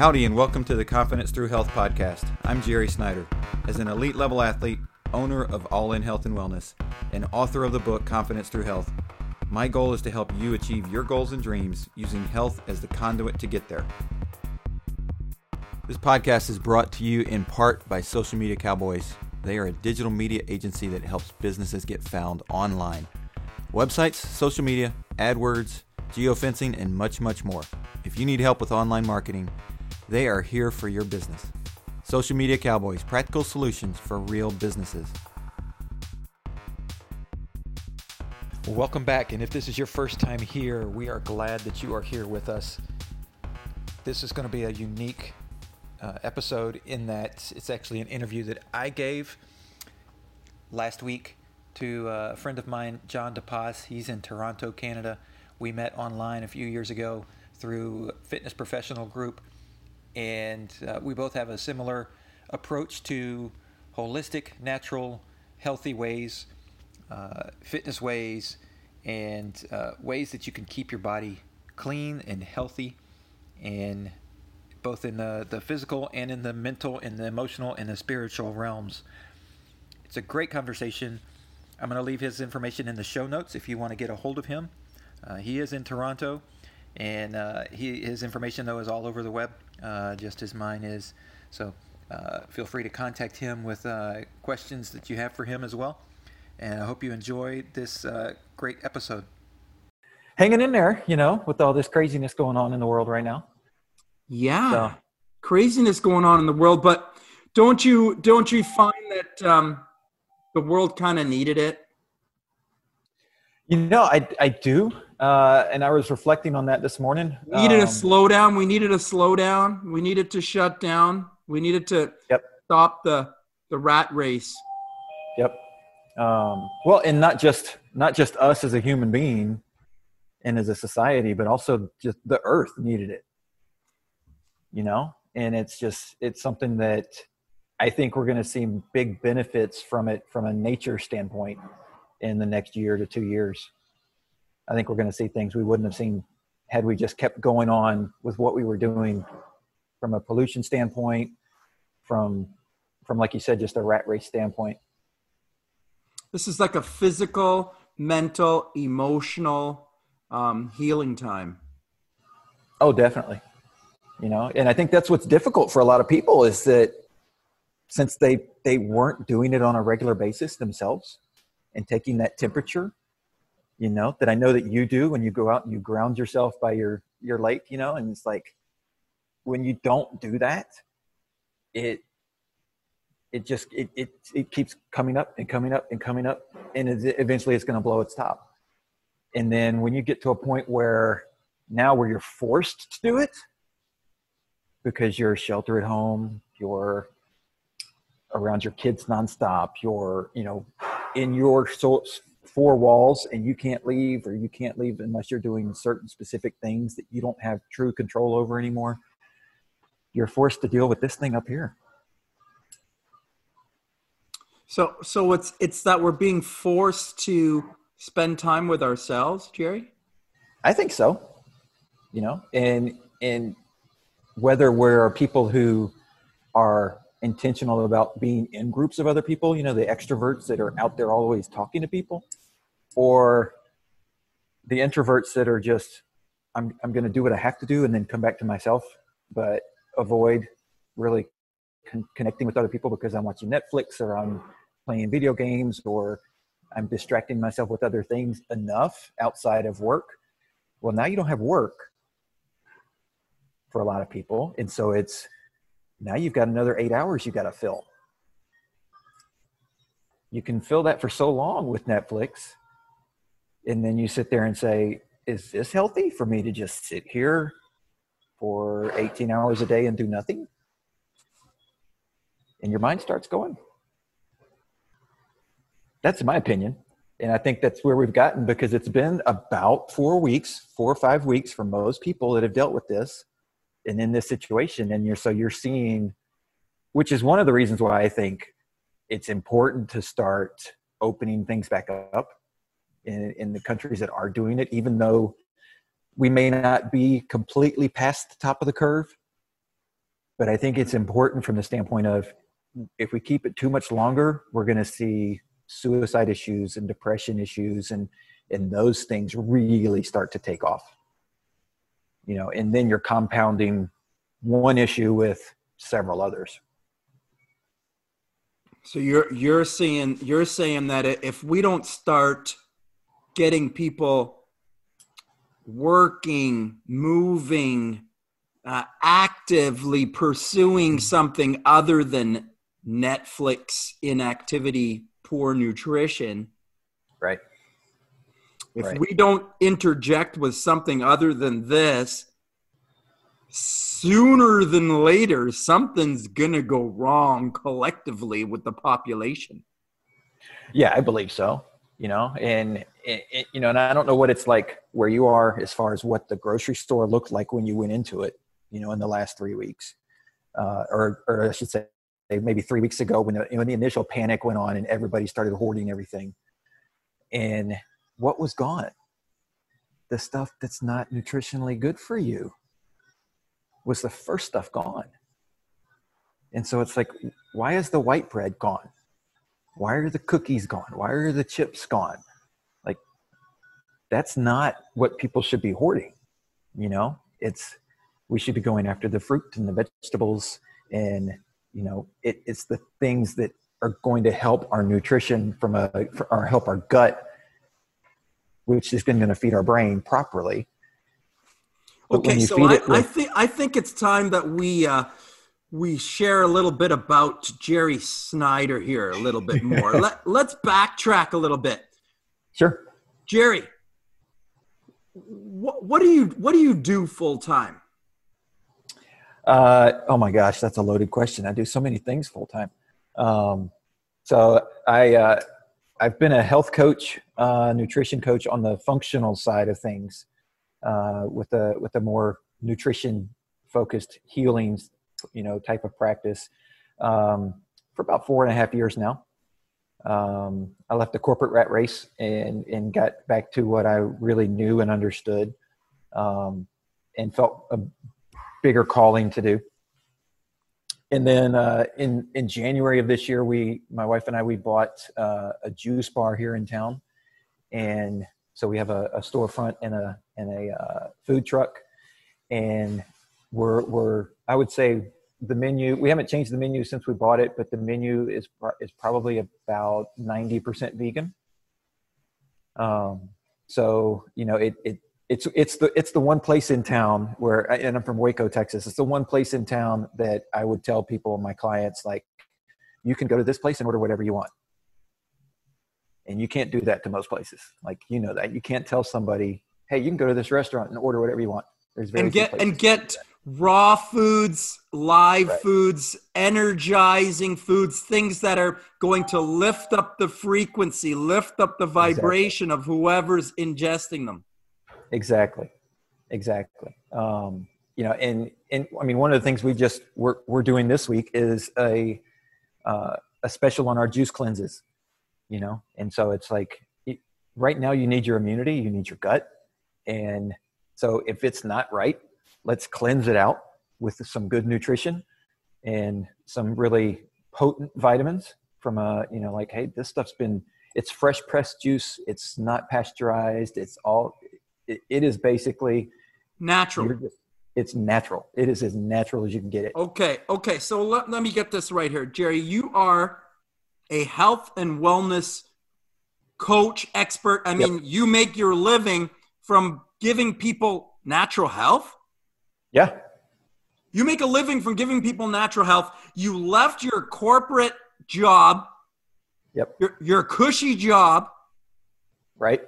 Howdy, and welcome to the Confidence Through Health podcast. I'm Jerry Snyder. As an elite level athlete, owner of All In Health and Wellness, and author of the book Confidence Through Health, my goal is to help you achieve your goals and dreams using health as the conduit to get there. This podcast is brought to you in part by Social Media Cowboys. They are a digital media agency that helps businesses get found online. Websites, social media, AdWords, geofencing, and much, much more. If you need help with online marketing, they are here for your business. Social Media Cowboys, practical solutions for real businesses. Welcome back, and if this is your first time here, we are glad that you are here with us. This is going to be a unique uh, episode in that it's actually an interview that I gave last week to uh, a friend of mine, John DePaz. He's in Toronto, Canada. We met online a few years ago through Fitness Professional Group and uh, we both have a similar approach to holistic, natural, healthy ways, uh, fitness ways, and uh, ways that you can keep your body clean and healthy, and both in the, the physical and in the mental and the emotional and the spiritual realms. It's a great conversation. I'm going to leave his information in the show notes if you want to get a hold of him. Uh, he is in Toronto, and uh, he, his information though is all over the web uh, just as mine is. So uh, feel free to contact him with uh, questions that you have for him as well. And I hope you enjoy this uh, great episode. Hanging in there, you know, with all this craziness going on in the world right now. Yeah, so. craziness going on in the world, but don't you don't you find that um, the world kind of needed it? You know, I I do. Uh, and I was reflecting on that this morning. We needed um, a slowdown. We needed a slowdown. We needed to shut down. We needed to yep. stop the the rat race. Yep. Um, well, and not just not just us as a human being and as a society, but also just the earth needed it. You know, and it's just it's something that I think we're going to see big benefits from it from a nature standpoint in the next year to two years. I think we're going to see things we wouldn't have seen had we just kept going on with what we were doing from a pollution standpoint, from from like you said, just a rat race standpoint. This is like a physical, mental, emotional um, healing time. Oh, definitely. You know, and I think that's what's difficult for a lot of people is that since they they weren't doing it on a regular basis themselves and taking that temperature you know that i know that you do when you go out and you ground yourself by your your lake you know and it's like when you don't do that it it just it it, it keeps coming up and coming up and coming up and it, eventually it's going to blow its top. And then when you get to a point where now where you're forced to do it because you're shelter at home you're around your kids nonstop you're you know in your so four walls and you can't leave or you can't leave unless you're doing certain specific things that you don't have true control over anymore you're forced to deal with this thing up here. So so it's it's that we're being forced to spend time with ourselves jerry? I think so you know and and whether we're people who are intentional about being in groups of other people you know the extroverts that are out there always talking to people or the introverts that are just i'm, I'm going to do what i have to do and then come back to myself but avoid really con- connecting with other people because i'm watching netflix or i'm playing video games or i'm distracting myself with other things enough outside of work. Well now you don't have work for a lot of people. And so it's now you've got another eight hours you got to fill. You can fill that for so long with netflix and then you sit there and say is this healthy for me to just sit here for 18 hours a day and do nothing? And your mind starts going. That's my opinion and i think that's where we've gotten because it's been about four weeks four or five weeks for most people that have dealt with this and in this situation and you're so you're seeing which is one of the reasons why i think it's important to start opening things back up in, in the countries that are doing it, even though we may not be completely past the top of the curve. but I think it's important from the standpoint of if we keep it too much longer, we're going to see suicide issues and depression issues and and those things really start to take off. You know, and then you're compounding one issue with several others. So you're you're saying you're saying that if we don't start getting people working, moving, uh, actively pursuing something other than Netflix inactivity, poor nutrition. Right. If right. we don't interject with something other than this, sooner than later, something's going to go wrong collectively with the population. Yeah, I believe so. You know, and it, it, you know, and I don't know what it's like where you are as far as what the grocery store looked like when you went into it. You know, in the last three weeks, uh, or or I should say, maybe three weeks ago when the, when the initial panic went on and everybody started hoarding everything. And what was gone? The stuff that's not nutritionally good for you was the first stuff gone. And so it's like, why is the white bread gone? Why are the cookies gone? Why are the chips gone? Like, that's not what people should be hoarding. You know, it's, we should be going after the fruit and the vegetables and, you know, it, it's the things that are going to help our nutrition from a, or help our gut, which is going to feed our brain properly Okay, so I, with- I, think I think it's time that we uh, we share a little bit about Jerry Snyder here a little bit more. Let, let's backtrack a little bit. Sure, Jerry. What, what do you what do you do full time? Uh, oh my gosh, that's a loaded question. I do so many things full time. Um, so I uh, I've been a health coach, uh, nutrition coach on the functional side of things uh, with a with a more nutrition focused healing you know type of practice um, for about four and a half years now. Um, i left the corporate rat race and and got back to what i really knew and understood um, and felt a bigger calling to do. And then uh, in in january of this year we my wife and i we bought uh, a juice bar here in town. And so we have a, a storefront and a and a uh, food truck, and we're we're I would say the menu we haven't changed the menu since we bought it, but the menu is is probably about ninety percent vegan. Um, so you know it it it's it's the it's the one place in town where and I'm from Waco, Texas. It's the one place in town that I would tell people, my clients, like you can go to this place and order whatever you want and you can't do that to most places like you know that you can't tell somebody hey you can go to this restaurant and order whatever you want there's very and get and get raw foods live right. foods energizing foods things that are going to lift up the frequency lift up the vibration exactly. of whoever's ingesting them. Exactly. Exactly. Um, you know and and i mean one of the things we just we're, we're doing this week is a uh, a special on our juice cleanses you know? And so it's like right now you need your immunity you need your gut. And so if it's not right let's cleanse it out with some good nutrition and some really potent vitamins from a you know like hey this stuff's been it's fresh pressed juice. It's not pasteurized. It's all it, it is basically natural. just, it's natural. It is as natural as you can get it. Okay okay. So let, let me get this right here. Jerry you are a health and wellness coach, expert. I mean, yep. you make your living from giving people natural health. Yeah. You make a living from giving people natural health. You left your corporate job. Yep. Your, your cushy job. Right.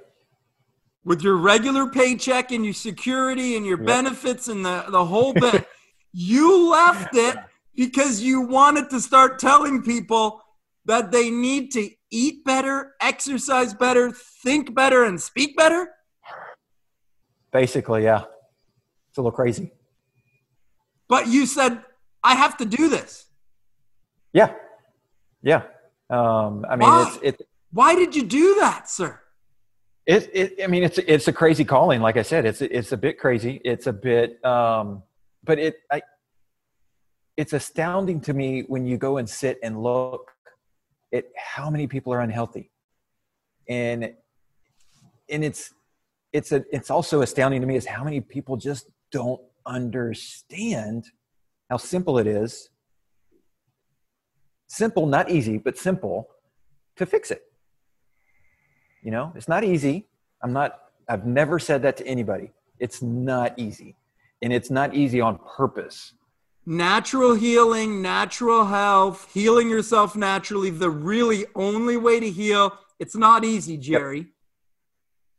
With your regular paycheck and your security and your yep. benefits and the, the whole bit. you left it because you wanted to start telling people that they need to eat better, exercise better, think better, and speak better? Basically, yeah. It's a little crazy. But you said, I have to do this. Yeah. Yeah. Um, I mean, Why? it's, it, Why did you do that, sir? It, it, I mean, it's, it's a crazy calling. Like I said, it's, it's a bit crazy. It's a bit, um, but it, I, it's astounding to me when you go and sit and look at how many people are unhealthy and and it's it's a it's also astounding to me is how many people just don't understand how simple it is simple not easy but simple to fix it. You know it's not easy. I'm not i've never said that to anybody. It's not easy. And it's not easy on purpose. Natural healing natural health healing yourself naturally the really only way to heal. It's not easy jerry. Yep.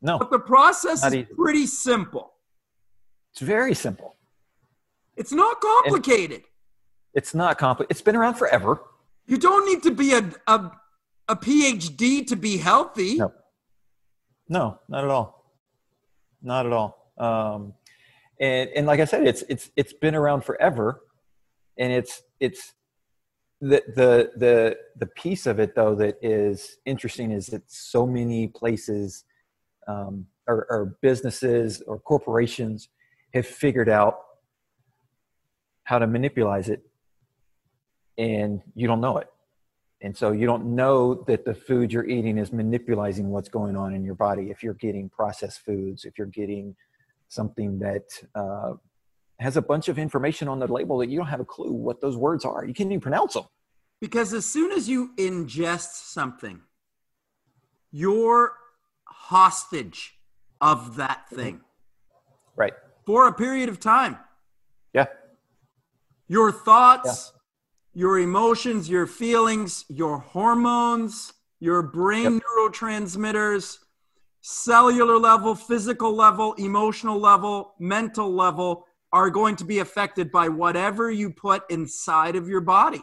no. But the process is easy. pretty simple it's very simple. It's not complicated. And it's not complicated it's been around forever. You don't need to be a, a, a phd to be healthy. No. No not at all. Not at all. Um, and and like I said, it's it's it's been around forever, and it's it's the the the the piece of it though that is interesting is that so many places um, or, or businesses or corporations have figured out how to manipulate it, and you don't know it. And so you don't know that the food you're eating is manipulating what's going on in your body. If you're getting processed foods, if you're getting something that uh, has a bunch of information on the label that you don't have a clue what those words are. You can't even pronounce them. Because as soon as you ingest something, you're hostage of that thing. Right. For a period of time. Yeah. Your thoughts, yeah. your emotions, your feelings, your hormones, your brain yep. neurotransmitters, cellular level, physical level, emotional level, mental level are going to be affected by whatever you put inside of your body.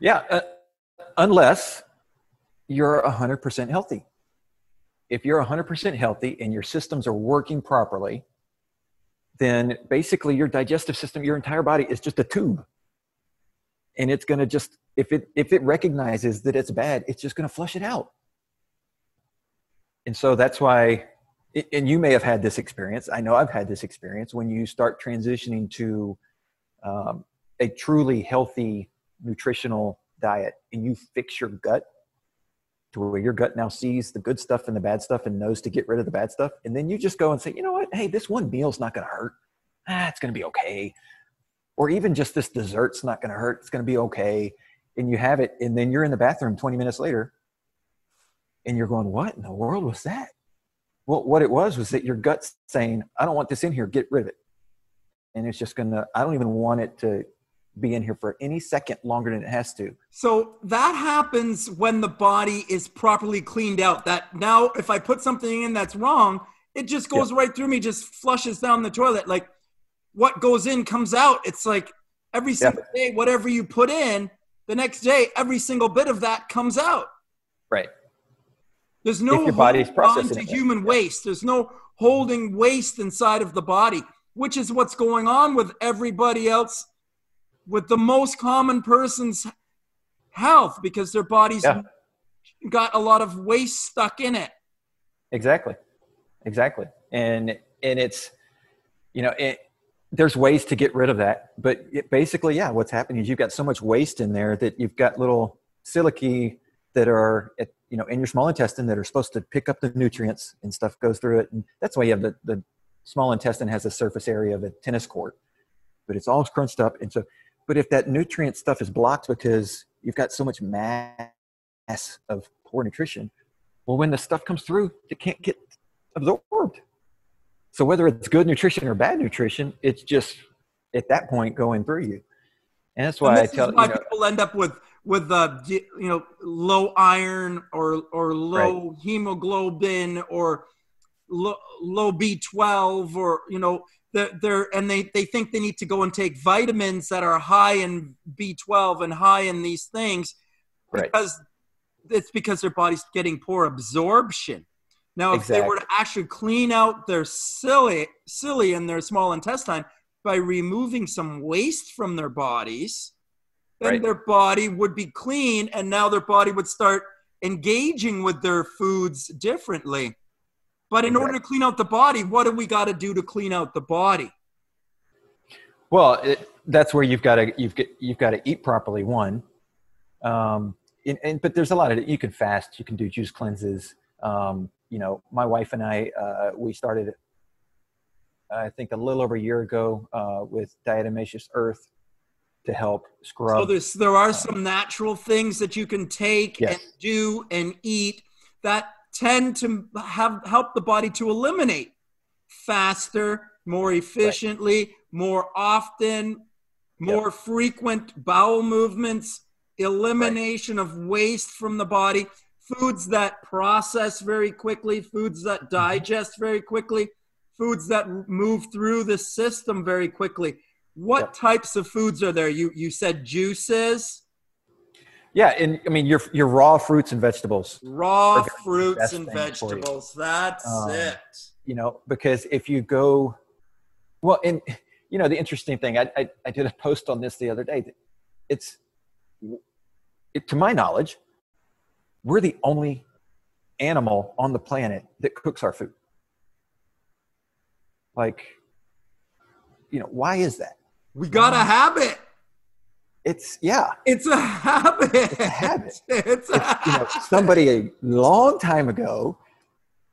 Yeah, uh, unless you're 100% healthy. If you're 100% healthy and your systems are working properly, then basically your digestive system, your entire body is just a tube. And it's going to just if it if it recognizes that it's bad, it's just going to flush it out and so that's why and you may have had this experience i know i've had this experience when you start transitioning to um, a truly healthy nutritional diet and you fix your gut to where your gut now sees the good stuff and the bad stuff and knows to get rid of the bad stuff and then you just go and say you know what? Hey this one meal's not going to hurt. Ah it's going to be okay. Or even just this dessert's not going to hurt. It's going to be okay. And you have it and then you're in the bathroom 20 minutes later and you're going, what in the world was that? Well, what it was was that your gut's saying, I don't want this in here, get rid of it. And it's just gonna, I don't even want it to be in here for any second longer than it has to. So that happens when the body is properly cleaned out. That now, if I put something in that's wrong, it just goes right through me, just flushes down the toilet. Like what goes in comes out. It's like every single day, whatever you put in, the next day, every single bit of that comes out. Right. There's no processing to human waste. There's no holding waste inside of the body, which is what's going on with everybody else, with the most common person's health because their body's yeah. got a lot of waste stuck in it. Exactly, exactly, and and it's you know it, there's ways to get rid of that, but it, basically, yeah, what's happening is you've got so much waste in there that you've got little cilia that are at you know in your small intestine that are supposed to pick up the nutrients and stuff goes through it and that's why you have the, the small intestine has a surface area of a tennis court but it's all crunched up and so but if that nutrient stuff is blocked because you've got so much mass of poor nutrition well when the stuff comes through it can't get absorbed so whether it's good nutrition or bad nutrition it's just at that point going through you and that's why and i tell why you know, people end up with with uh, the you know low iron or or low right. hemoglobin or low, low B12 or you know they're, they're and they they think they need to go and take vitamins that are high in B12 and high in these things right. because it's because their body's getting poor absorption. Now, if they were to actually clean out their cilia, cilia and their small intestine by removing some waste from their bodies, then right. their body would be clean and now their body would start engaging with their foods differently. But in order to clean out the body, what do we got to do to clean out the body? Well, it, that's where you've got to you've got you've got to eat properly. One, um, and, and but there's a lot of you can fast, you can do juice cleanses. Um, you know, my wife and I uh, we started, I think, a little over a year ago uh, with Diatomaceous Earth to help scrub. So there's there are some natural things that you can take Yes. and do and eat that tend to have help the body to eliminate faster, more efficiently, more often, more frequent bowel movements, elimination of waste from the body, foods that process very quickly, foods that Mm-hmm. digest very quickly, foods that move through the system very quickly. What Yep. types of foods are there? You you said juices, yeah, and I mean your your raw fruits and vegetables. raw fruits and thing for you. vegetables. That's Um, it. you know because if you go well and you know the interesting thing i i, I did a post on this the other day it's it, to my knowledge we're the only animal on the planet that cooks our food like you know why is that We got a habit. It's yeah It's a habit. a habit. It's a it's, you know habit. somebody a long time ago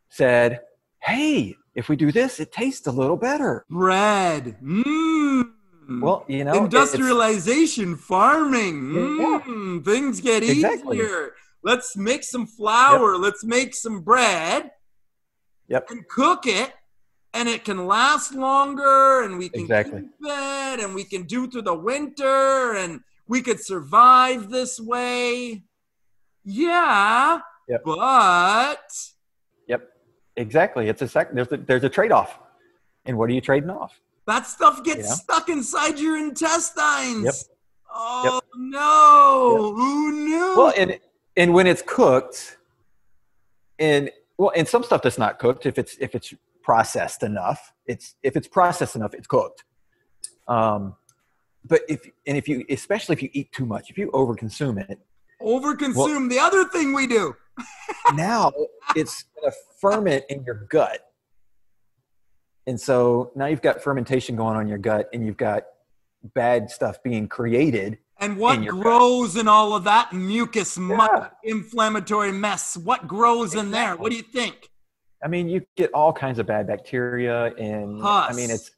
said hey if we do this it tastes a little better bread. Mmm. well you know it's- industrialization, farming. Yeah. Mm, things get Exactly. easier. Let's make some flour. Let's make some bread Yep. and cook it, and it can last longer, and we can Exactly. keep it, and we can do through the winter, and we could survive this way. Yeah, Yep. but Yep, exactly. It's a sec. There's a, there's a trade off, and what are you trading off? that stuff gets stuck inside your intestines. Yep. Oh no! Who knew? Well, and and when it's cooked, and well, and some stuff that's not cooked, if it's if it's processed enough, it's if it's processed enough, it's cooked. Um, but if and if you especially if you eat too much, if you overconsume it, Overconsume. the other thing we do. now it's to ferment in your gut. And so now you've got fermentation going on in your gut and you've got bad stuff being created. And what in your gut. grows in all of that mucus, muck, Yeah. inflammatory mess? What grows in there? What do you think? I mean, you get all kinds of bad bacteria and I mean, it's,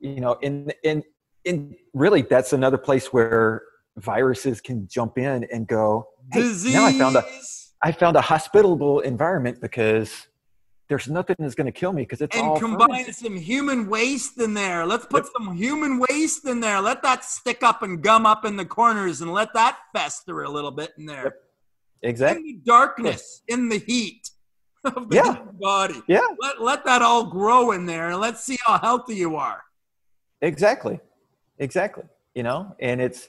you know, and, and, and really that's another place where viruses can jump in and go, hey, Disease. now I found a, I found a hospitable environment because there's nothing that's going to kill me because it's and all combine fermented. some human waste in there. Let's put some human waste in there. Let that stick up and gum up in the corners and let that fester a little bit in there. Yep. exactly. In the darkness, in the heat of the Yeah. body. Yeah, Let, let that all grow in there and let's see how healthy you are. exactly exactly you know and it's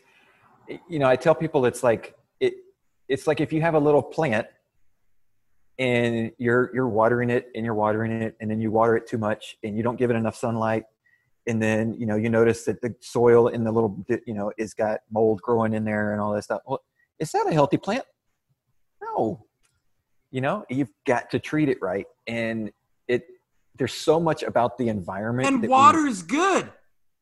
you know i tell people it's like it it's like if you have a little plant and you're you're watering it and you're watering it and then you water it too much and you don't give it enough sunlight and then you know you notice that the soil in the little you know is got mold growing in there and all that stuff well is that a healthy plant no you know you've got to treat it right and it there's so much about the environment And we- water's good.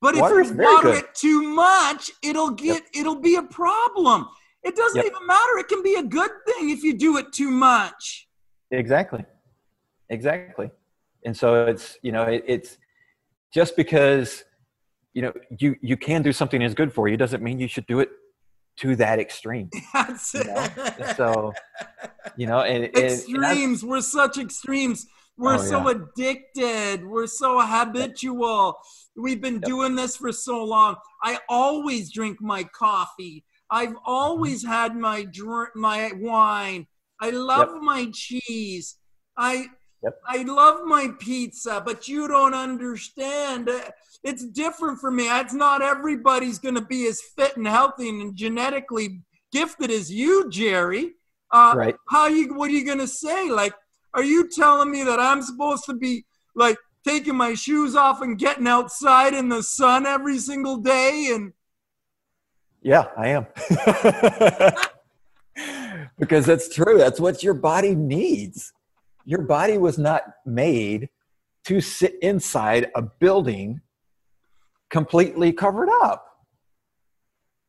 But Water if is you water good. it too much, it'll get it'll be a problem. It doesn't Yep. even matter. It can be a good thing if you do it too much. Exactly. Exactly. And so it's, you know, it, it's just because, you know, you, you can do something that's good for you doesn't mean you should do it to that extreme. That's You know? it. so, you know, and, and, and extremes. We're such extremes. We're Oh, so addicted. We're so habitual. We've been doing this for so long. I always drink my coffee. I've mm-hmm. always had my drink, my wine. I love my cheese. I Yep. I love my pizza, but you don't understand. It's different for me. It's not everybody's going to be as fit and healthy and genetically gifted as you, Jerry. Uh, right. how you what are you gonna say like are you telling me that i'm supposed to be like taking my shoes off and getting outside in the sun every single day and Yeah, I am. because that's true. That's what your body needs. Your body was not made to sit inside a building completely covered up.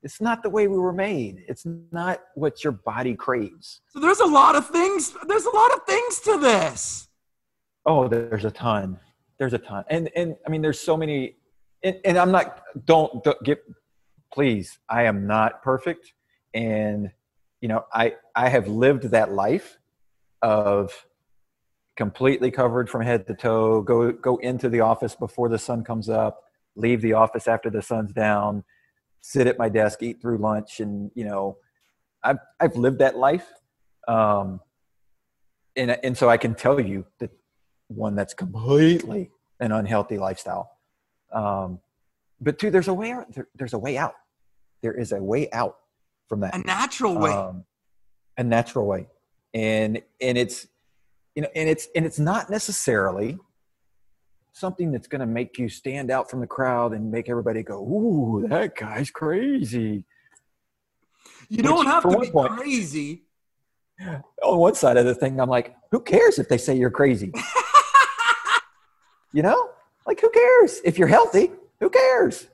It's not the way we were made. It's not what your body craves. So there's a lot of things. There's a lot of things to this. Oh, there's a ton. There's a ton. And and I mean there's so many and, and I'm not don't, don't get please. I am not perfect and you know, I I have lived that life of completely covered from head to toe, go go into the office before the sun comes up, leave the office after the sun's down, sit at my desk, eat through lunch, and you know, I've I've lived that life, um, and and so I can tell you that one that's completely an unhealthy lifestyle. Um, but two, there's a way out. There, there's a way out. There is a way out from that. A natural way. Um, a natural way, and and it's you know, and it's and it's not necessarily something that's going to make you stand out from the crowd and make everybody go, "Ooh, that guy's crazy." You don't have to be point- crazy. On one side of the thing, I'm like, "Who cares if they say you're crazy?" you know, like who cares if you're healthy? Who cares?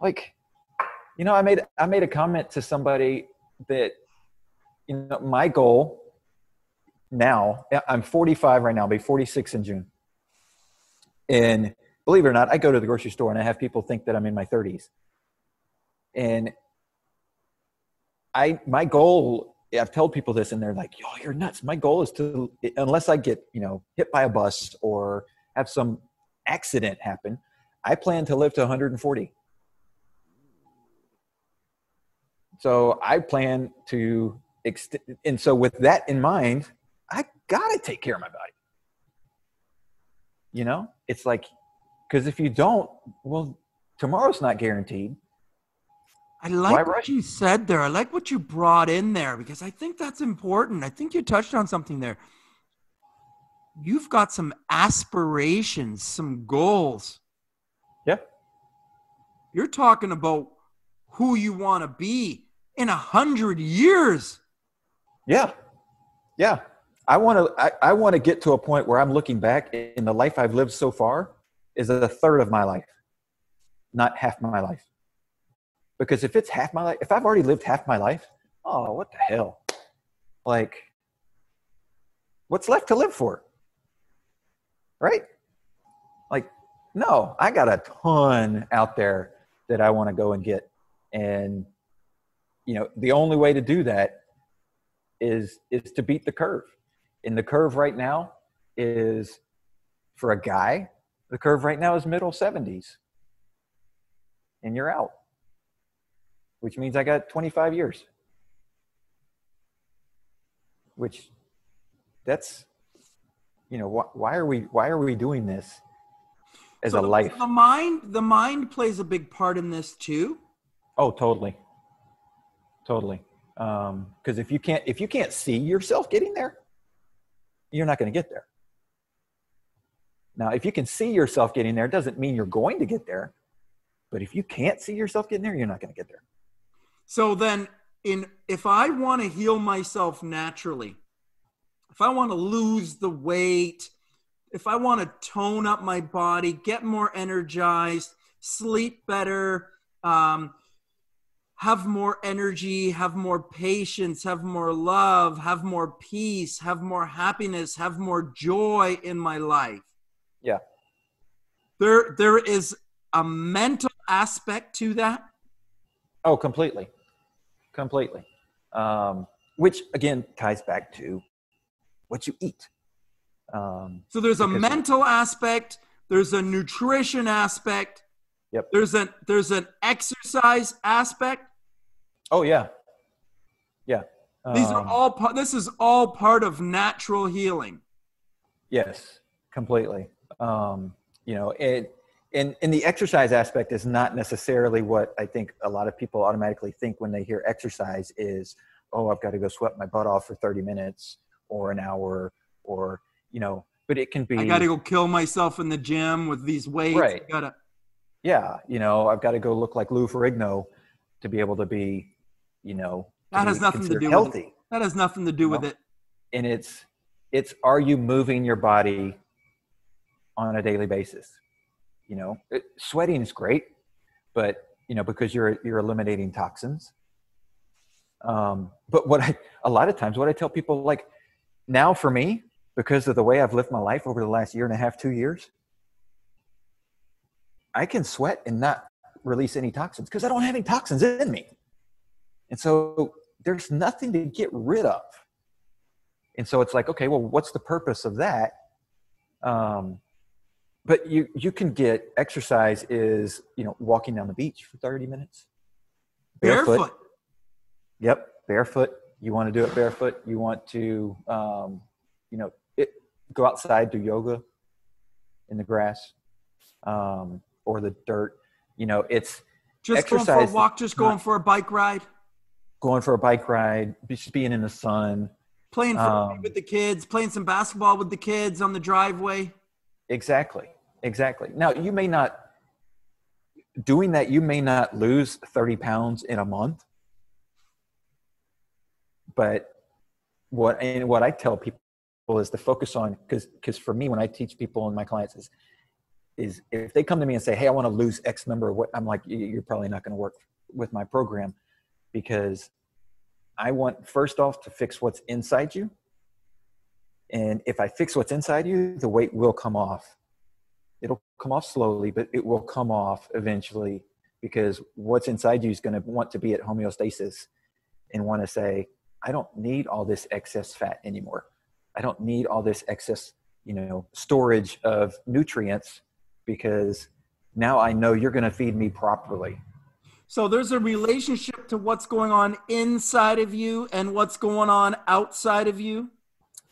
Like, you know, I made I made a comment to somebody that, you know, my goal now i'm 45 right now i'll be 46 in june. And believe it or not i go to the grocery store and i have people think that i'm in my 30s and i my goal i've told people this and they're like yo you're nuts. My goal is to unless i get you know hit by a bus or have some accident happen i plan to live to 140 so i plan to extend and so with that in mind I gotta take care of my body. You know, it's like, because if you don't, well, tomorrow's not guaranteed. I like what you said there. I like what you brought in there because I think that's important. I think you touched on something there. You've got some aspirations, some goals. Yeah. You're talking about who you want to be in a hundred years. Yeah. Yeah. I want to, I, I want to get to a point where I'm looking back in the life I've lived so far is a third of my life, not half my life. Because if it's half my life, if I've already lived half my life, oh, what the hell? Like, what's left to live for? Right? Like, no, I got a ton out there that I want to go and get. And, you know, the only way to do that is is to beat the curve. And the curve right now is for a guy, the curve right now is middle 70s. And you're out. Which means I got 25 years. Which that's you know, wh- why are we why are we doing this as So a the- life? The mind, the mind plays a big part in this too. Oh, totally. Totally. Um, cuz if you can't if you can't see yourself getting there, you're not going to get there. Now, if you can see yourself getting there, it doesn't mean you're going to get there. But if you can't see yourself getting there, you're not going to get there. So then, in if I want to heal myself naturally, if I want to lose the weight, if I want to tone up my body, get more energized, sleep better, um, have more energy, have more patience, have more love, have more peace, have more happiness, have more joy in my life. Yeah. There, there is a mental aspect to that. Oh, completely. Completely. Um, which again ties back to what you eat. Um, So there's a mental aspect, there's a nutrition aspect, Yep. there's an there's an exercise aspect. Oh yeah. Yeah. These are Um, all pa- this is all part of natural healing. Yes, completely. Um, you know, it, and and the exercise aspect is not necessarily what I think a lot of people automatically think when they hear exercise is, oh, I've got to go sweat my butt off for 30 minutes or an hour or you know, but it can be I got to go kill myself in the gym with these weights. Right. I gotta yeah, you know, I've got to go look like Lou Ferrigno to be able to be, you know, That has nothing to do with healthy. it. that has nothing to do with No. it. and it's it's are you moving your body on a daily basis you know it, sweating is great but you know, because you're you're eliminating toxins. Um, but what I a lot of times what I tell people like now for me because of the way I've lived my life over the last year and a half, two years, I can sweat and not release any toxins because I don't have any toxins in me. And so there's nothing to get rid of. And so it's like, okay, well, what's the purpose of that? Um, but you you can get exercise is you know walking down the beach for 30 minutes barefoot, barefoot. yep barefoot you want to do it barefoot you want to um, you know it, go outside do yoga in the grass um, or the dirt you know it's just exercise going for a walk just going for a bike ride going for a bike ride just being in the sun. Playing um, with the kids playing some basketball with the kids on the driveway. Exactly exactly. Now you may not doing that you may not lose 30 pounds in a month. But what and what i tell people is to focus on because because for me when i teach people and my clients is is if they come to me and say hey i want to lose x number of what i'm like you're probably not going to work with my program because i want first off to fix what's inside you. And if i fix what's inside you the weight will come off. It'll come off slowly but it will come off eventually because what's inside you is going to want to be at homeostasis and want to say i don't need all this excess fat anymore. I don't need all this excess you know storage of nutrients because now I know you're going to feed me properly. So there's a relationship to what's going on inside of you and what's going on outside of you.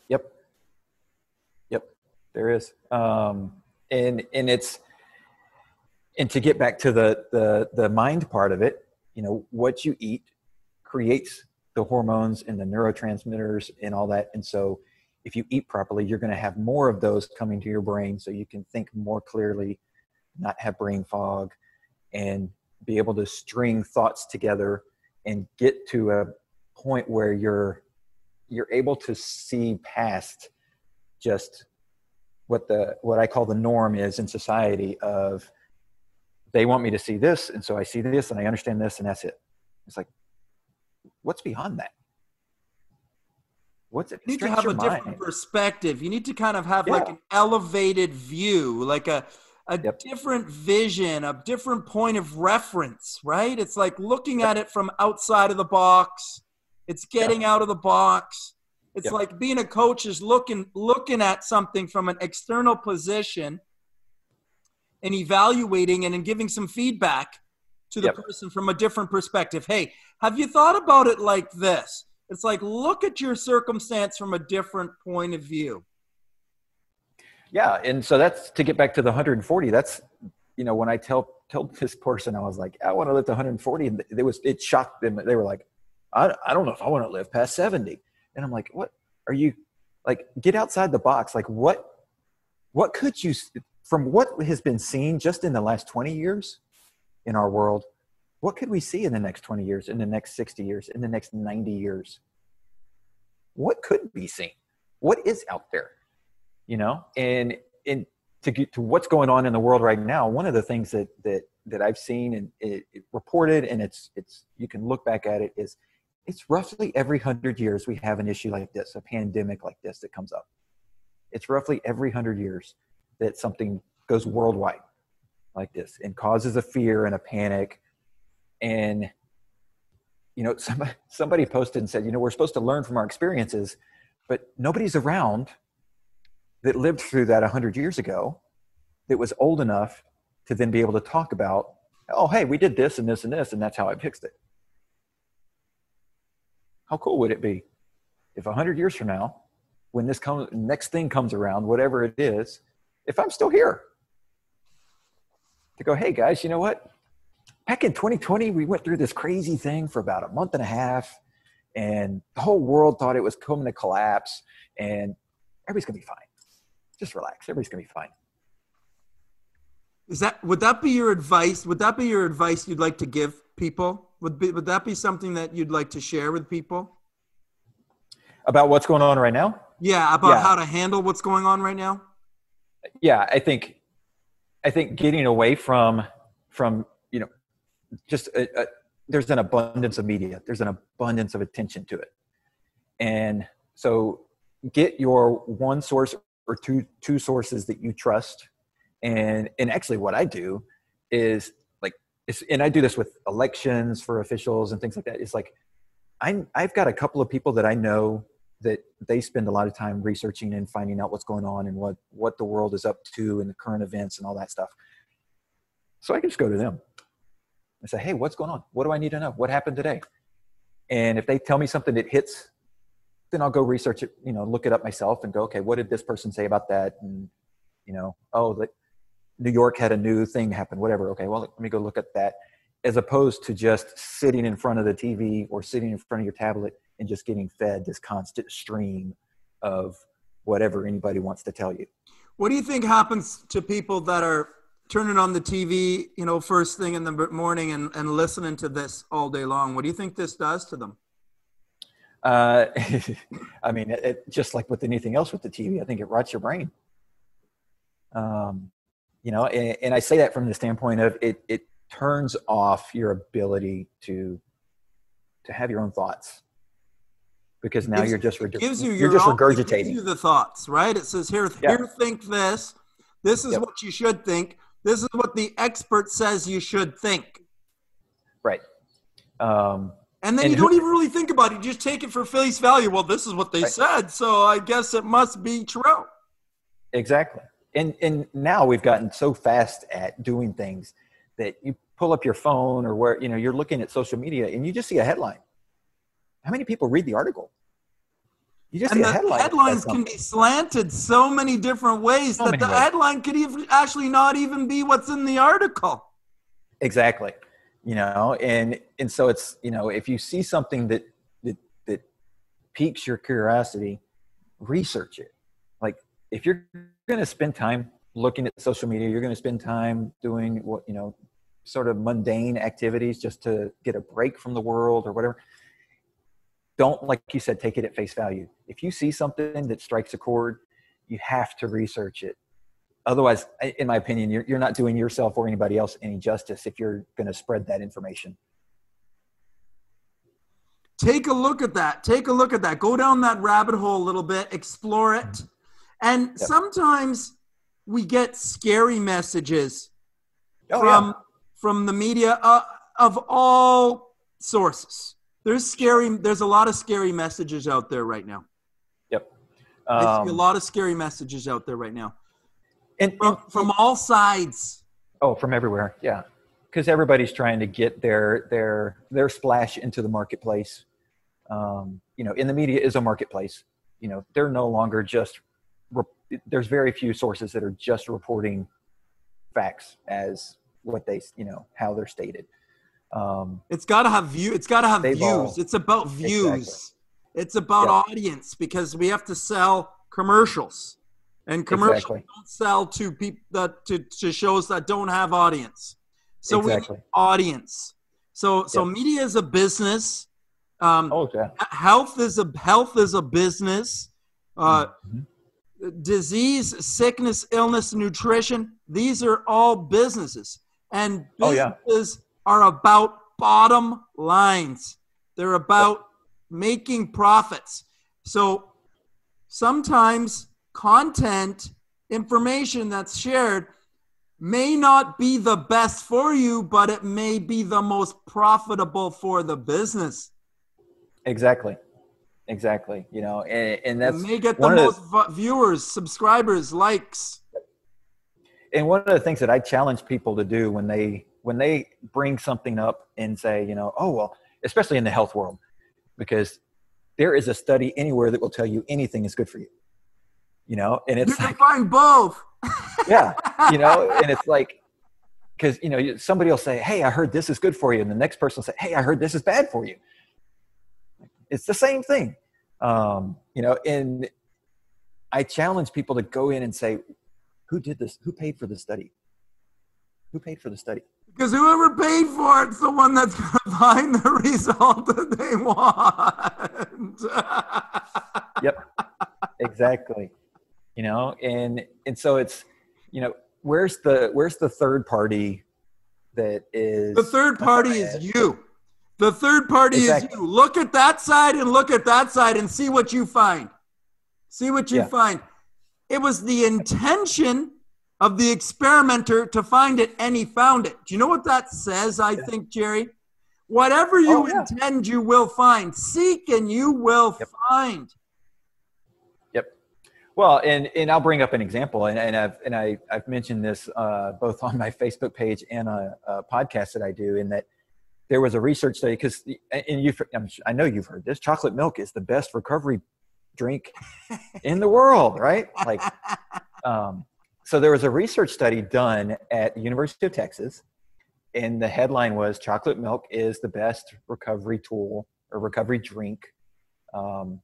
Yep. Yep. There is. Um, and, and it's, and to get back to the, the, the mind part of it, you know, what you eat creates the hormones and the neurotransmitters and all that. And so if you eat properly, you're going to have more of those coming to your brain so you can think more clearly, not have brain fog, and be able to string thoughts together and get to a point where you're you're able to see past just what the what I call the norm is in society of they want me to see this and so I see this and I understand this and that's it. It's like what's beyond that? what's it? You need to have a mind. different perspective. You need to kind of have yeah. like an elevated view, like a a yep. different vision, a different point of reference, right? It's like looking yep. at it from outside of the box. It's getting yep. out of the box. It's like being a coach is looking looking at something from an external position and evaluating and, and giving some feedback to the person from a different perspective. Hey, have you thought about it like this? It's like look at your circumstance from a different point of view. Yeah, and so that's to get back to the 140. That's you know when I tell tell this person I was like I want to live to 140, and it was it shocked them. They were like, I I don't know if I want to live past 70, and I'm like, what are you like? Get outside the box. Like what what could you from what has been seen just in the last 20 years in our world what could we see in the next 20 years, in the next 60 years, in the next 90 years? What could be seen? What is out there? You know, and and to get to what's going on in the world right now, one of the things that that that I've seen and it, it reported, and it's it's you can look back at it is it's roughly every hundred years we have an issue like this, a pandemic like this that comes up. It's roughly every hundred years that something goes worldwide like this and causes a fear and a panic and you know somebody, somebody posted and said you know we're supposed to learn from our experiences but nobody's around that lived through that 100 years ago that was old enough to then be able to talk about oh hey we did this and this and this and that's how i fixed it how cool would it be if 100 years from now when this comes next thing comes around whatever it is if i'm still here to go hey guys you know what back in 2020, we went through this crazy thing for about a month and a half, and the whole world thought it was coming to collapse, and everybody's gonna be fine. Just relax. Everybody's gonna be fine. Is that would that be your advice? Would that be your advice you'd like to give people? Would be, would that be something that you'd like to share with people? About what's going on right now? Yeah, about yeah. how to handle what's going on right now. Yeah, I think I think getting away from from you know just a, a, there's an abundance of media. There's an abundance of attention to it, and so get your one source or two two sources that you trust. And and actually, what I do is like, it's, and I do this with elections for officials and things like that. It's like I'm I've got a couple of people that I know that they spend a lot of time researching and finding out what's going on and what what the world is up to and the current events and all that stuff. So I can just go to them and say, "Hey, what's going on? What do I need to know? What happened today?" And if they tell me something that hits, then I'll go research it. You know, look it up myself and go, "Okay, what did this person say about that?" And you know, oh, that New York had a new thing happen. Whatever. Okay, well, let me go look at that. As opposed to just sitting in front of the TV or sitting in front of your tablet and just getting fed this constant stream of whatever anybody wants to tell you. What do you think happens to people that are turning on the TV, you know, first thing in the morning and, and listening to this all day long? What do you think this does to them? Uh, I mean, it, it, just like with anything else with the TV, I think it rots your brain. Um, you know, and, and I say that from the standpoint of it, it turns off your ability to to have your own thoughts because now gives, you're just gives you you're just own, regurgitating you the thoughts, right? It says here, yeah. here, think this. This is yep. what you should think. This is what the expert says you should think. Right. Um, and then and you who, don't even really think about it. You just take it for face value. Well, this is what they right. said, so I guess it must be true. Exactly. And and now we've gotten so fast at doing things that you pull up your phone or where you know you're looking at social media and you just see a headline. How many people read the article? You just and the headline headlines can be slanted so many different ways so that the ways. headline could even actually not even be what's in the article. Exactly. You know, and and so it's you know if you see something that that that piques your curiosity, research it. Like if you're going to spend time looking at social media, you're going to spend time doing what you know, sort of mundane activities just to get a break from the world or whatever don't like you said take it at face value if you see something that strikes a chord you have to research it otherwise in my opinion you're, you're not doing yourself or anybody else any justice if you're going to spread that information take a look at that take a look at that go down that rabbit hole a little bit explore it mm-hmm. and yep. sometimes we get scary messages oh, from yeah. from the media uh, of all sources there's scary. There's a lot of scary messages out there right now. Yep. Um, I see a um, lot of scary messages out there right now. And from, from all sides. Oh, from everywhere. Yeah, because everybody's trying to get their their their splash into the marketplace. Um, you know, in the media is a marketplace. You know, they're no longer just. There's very few sources that are just reporting facts as what they you know how they're stated. Um, it's got to have view. It's got to have views. All, it's about views. Exactly. It's about audience because we have to sell commercials, and commercials exactly. don't sell to people that to, to shows that don't have audience. So exactly. we audience. So so yep. media is a business. Um, oh yeah. Health is a health is a business. Uh, mm-hmm. Disease, sickness, illness, nutrition. These are all businesses, and businesses oh, yeah are about bottom lines. They're about making profits. So sometimes content, information that's shared may not be the best for you, but it may be the most profitable for the business. Exactly. Exactly. You know, and, and that's it may get the most the, viewers, subscribers, likes. And one of the things that I challenge people to do when they when they bring something up and say, you know, oh, well, especially in the health world, because there is a study anywhere that will tell you anything is good for you. You know, and it's you can like, find both. yeah, you know, and it's like because you know somebody will say, "Hey, I heard this is good for you," and the next person will say, "Hey, I heard this is bad for you." It's the same thing, um, you know. And I challenge people to go in and say, "Who did this? Who paid for the study? Who paid for the study?" Because whoever paid for it's the one that's going to find the result that they want. yep, exactly. You know, and and so it's, you know, where's the where's the third party that is The third party is you. The third party Exactly. is you. Look at that side and look at that side and see what you find. See what you Yeah. find. It was the intention of the experimenter to find it, and he found it. Do you know what that says, I think, Jerry? Whatever you Oh, yeah. intend, you will find. Seek and you will Yep. find. Well, and and I'll bring up an example, and, and I've and I I've mentioned this uh, both on my Facebook page and a, a podcast that I do. In that there was a research study because and I'm, I know you've heard this. Chocolate milk is the best recovery drink in the world, right? Like, um, so there was a research study done at the University of Texas, and the headline was "Chocolate milk is the best recovery tool or recovery drink." Um,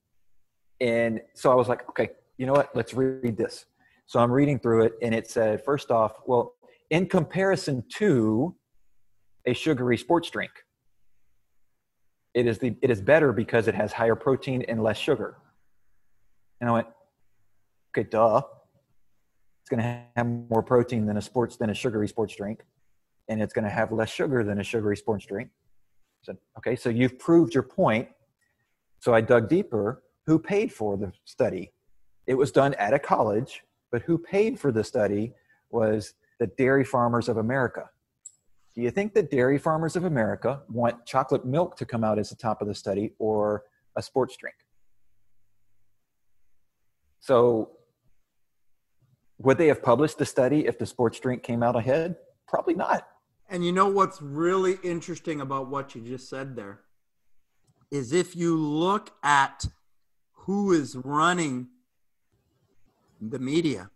and so I was like, okay, you know what? Let's read this. So I'm reading through it, and it said, first off, well, in comparison to a sugary sports drink, it is the it is better because it has higher protein and less sugar. And I went, okay, duh. It's going to have more protein than a sports than a sugary sports drink, and it's going to have less sugar than a sugary sports drink. I said, okay, so you've proved your point. So I dug deeper. Who paid for the study? It was done at a college, but who paid for the study was the Dairy Farmers of America. Do you think the Dairy Farmers of America want chocolate milk to come out as the top of the study or a sports drink? So, would they have published the study if the sports drink came out ahead? Probably not. And you know what's really interesting about what you just said there is if you look at who is running the media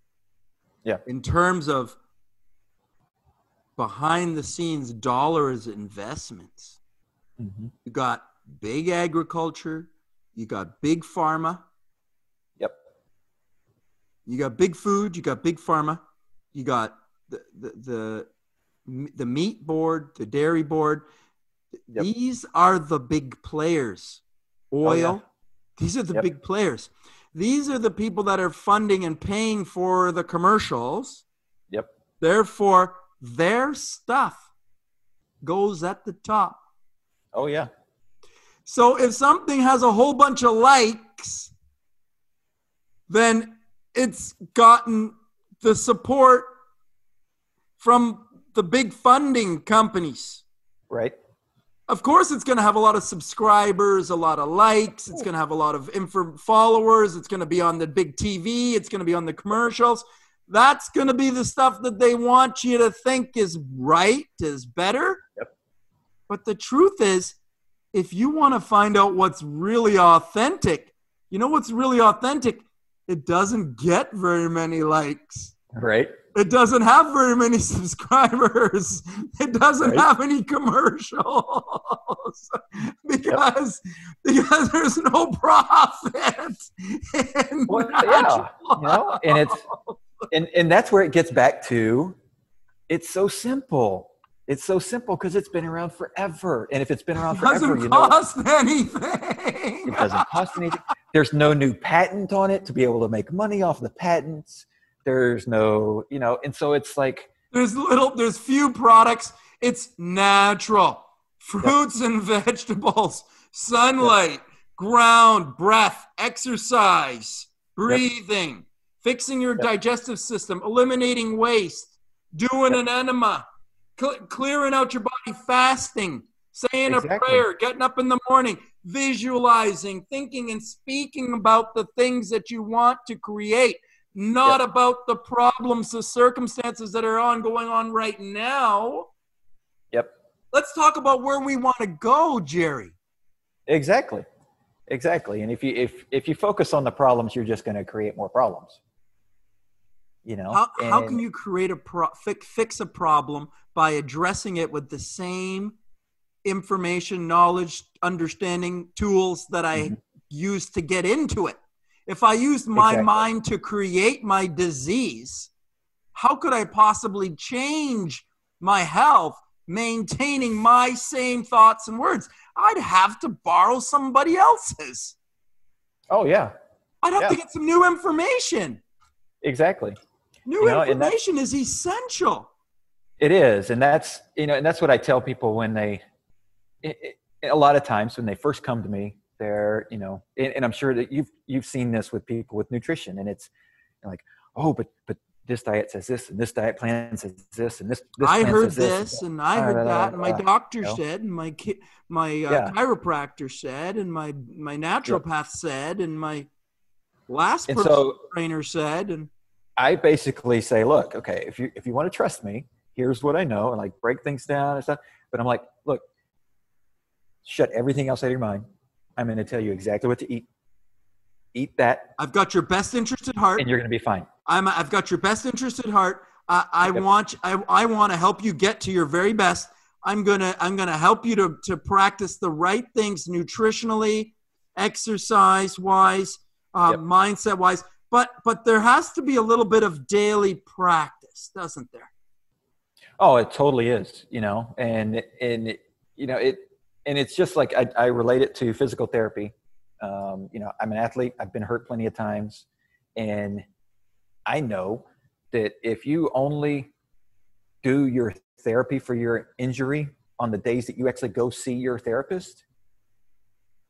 Yeah. in terms of behind the scenes dollars investments, Mm-hmm. you got big agriculture, you got big pharma, Yep. you got big food, you got big pharma, you got the the the, the meat board, the dairy board. Yep. These are the big players. Oil. Oh, yeah. These are the Yep. big players. These are the people that are funding and paying for the commercials. Yep. Therefore, their stuff goes at the top. Oh, yeah. So if something has a whole bunch of likes, then it's gotten the support from the big funding companies. Right. Of course, it's going to have a lot of subscribers, a lot of likes. It's going to have a lot of info followers. It's going to be on the big TV. It's going to be on the commercials. That's going to be the stuff that they want you to think is right, is better. Yep. But the truth is, if you want to find out what's really authentic, you know what's really authentic? It doesn't get very many likes. Right. It doesn't have very many subscribers. It doesn't Right. have any commercials because because there's no profit. Well, yeah, you know, and it's and and that's where it gets back to. It's so simple. It's so simple because it's been around forever, and if it's been around forever, It doesn't you know, cost anything. it doesn't cost anything. There's no new patent on it to be able to make money off the patents. There's no, you know, and so it's like, There's little, there's few products. It's natural. Fruits and vegetables, sunlight, ground, breath, exercise, breathing, fixing your Yep. digestive system, eliminating waste, doing an enema, cl- clearing out your body, fasting, saying Exactly. a prayer, getting up in the morning, visualizing, thinking and speaking about the things that you want to create not about the problems, the circumstances that are on going on right now. yep, Let's talk about where we want to go, Jerry. exactly, exactly. And if you if if you focus on the problems, you're just going to create more problems. You know, How, how can you create a pro- fix, fix a problem by addressing it with the same information, knowledge, understanding tools that I Mhm. used to get into it? If I used my Exactly. mind to create my disease, how could I possibly change my health maintaining my same thoughts and words? I'd have to borrow somebody else's. Oh yeah, I'd have to get some new information. exactly. New You know, information is essential. It is, and that's you know, and that's what I tell people when they. It, it, a lot of times when they first come to me, they're you know, and, and I'm sure that you've you've seen this with people with nutrition, and it's like, oh, but but this diet says this, and this diet plan says this, and this. this I heard says this, and I heard that, and my uh, doctor you know. said, and my ki- my uh, Yeah. chiropractor said, and my my naturopath said, and my last And personal so trainer said, and I basically say, look, okay, if you if you want to trust me, here's what I know, and like break things down and stuff. But I'm like, look, shut everything else out of your mind. I'm going to tell you exactly what to eat. Eat that, I've got your best interest at heart. and you're going to be fine. I'm I've got your best interest at heart. I, I Yep. want I, I want to help you get to your very best. I'm gonna I'm gonna help you to to practice the right things nutritionally, exercise wise, uh, Yep. mindset wise. But but there has to be a little bit of daily practice, doesn't there? Oh, it totally is, you know, and and it, you know it, and it's just like I, I relate it to physical therapy. Um, you know, I'm an athlete. I've been hurt plenty of times, and I know that if you only do your therapy for your injury on the days that you actually go see your therapist,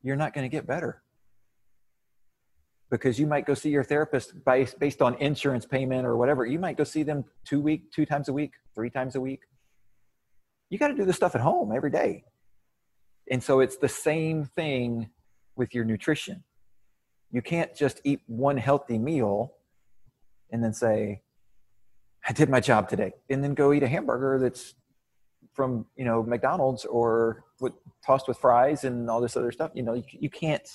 you're not going to get better because you might go see your therapist based based on insurance payment or whatever. You might go see them two week, two times a week, three times a week. You got to do this stuff at home every day, and so it's the same thing with your nutrition. You can't just eat one healthy meal and then say, "I did my job today," and then go eat a hamburger that's from you know McDonald's or with, tossed with fries and all this other stuff. You know, you, you can't.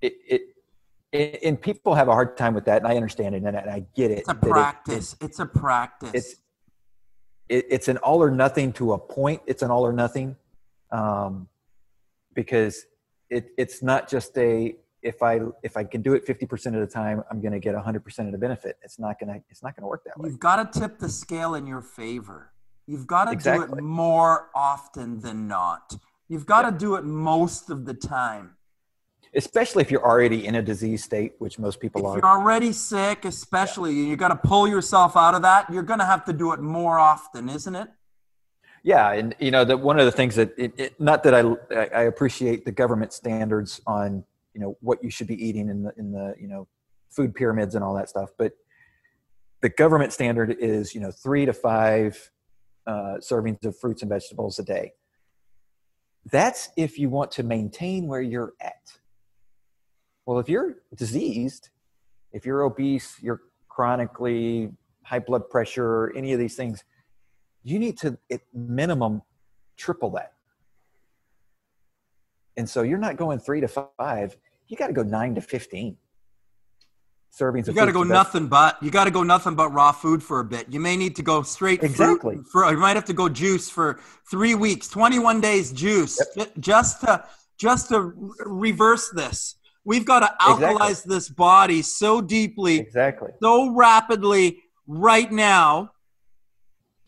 It, it it and people have a hard time with that, and I understand it, and I, and I get it. It's a that it- practice. it's a practice. it's it, it's an all or nothing to a point. It's an all or nothing, um, because it it's not just a if I if I can do it fifty percent of the time, I'm going to get hundred percent of the benefit. It's not gonna it's not gonna work that way. You've got to tip the scale in your favor. You've got to do it more often than not. You've got to do it most of the time. Especially if you're already in a disease state, which most people If are. you're already sick, especially, you got to pull yourself out of that. You're going to have to do it more often, isn't it? Yeah, and you know that one of the things that it, it, not that I I appreciate the government standards on you know what you should be eating in the in the you know food pyramids and all that stuff, but the government standard is you know three to five uh, servings of fruits and vegetables a day. That's if you want to maintain where you're at. Well, if you're diseased, if you're obese, you're chronically high blood pressure, any of these things, you need to at minimum triple that. And so you're not going three to five, you got to go nine to 15 servings You got to go nothing but. You got to go nothing but raw food for a bit. You may need to go straight Exactly. For you might have to go juice for three weeks, twenty-one days juice, ju- just to just to reverse this. We've got to Exactly. alkalize this body so deeply, Exactly. so rapidly right now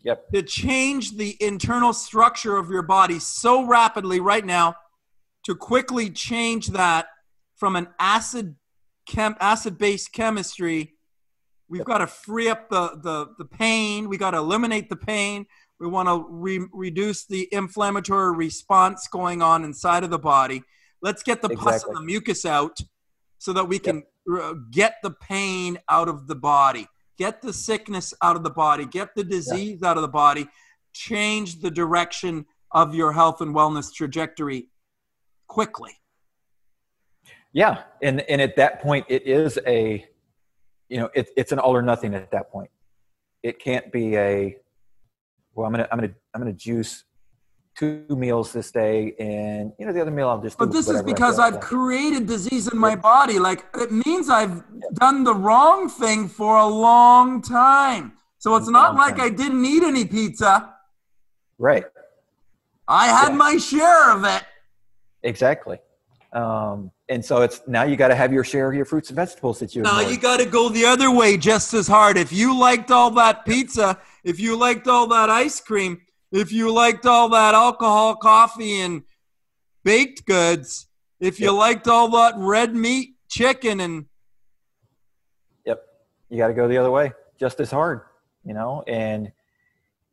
Yep. to change the internal structure of your body so rapidly right now to quickly change that from an acid chem acid based chemistry. We've got to free up the, the the pain. We got to eliminate the pain. We want to re- reduce the inflammatory response going on inside of the body. Let's get the pus and the mucus out so that we can uh, get the pain out of the body get the sickness out of the body get the disease out of the body change the direction of your health and wellness trajectory quickly Yeah. And, and at that point, it is a, you know, it, it's an all or nothing at that point. It can't be a, well, I'm going to, I'm going to, I'm going to juice two meals this day and, you know, the other meal I'll just But this is because I've created disease in my body. Like it means I've done the wrong thing for a long time. So it's not like time. I didn't eat any pizza. Right. I had Yeah. my share of it. Exactly. Um, and so it's now you got to have your share of your fruits and vegetables that you Now you got to go the other way just as hard. If you liked all that pizza, if you liked all that ice cream, if you liked all that alcohol, coffee, and baked goods, if you Yep. liked all that red meat, chicken, and Yep. You got to go the other way just as hard, you know, and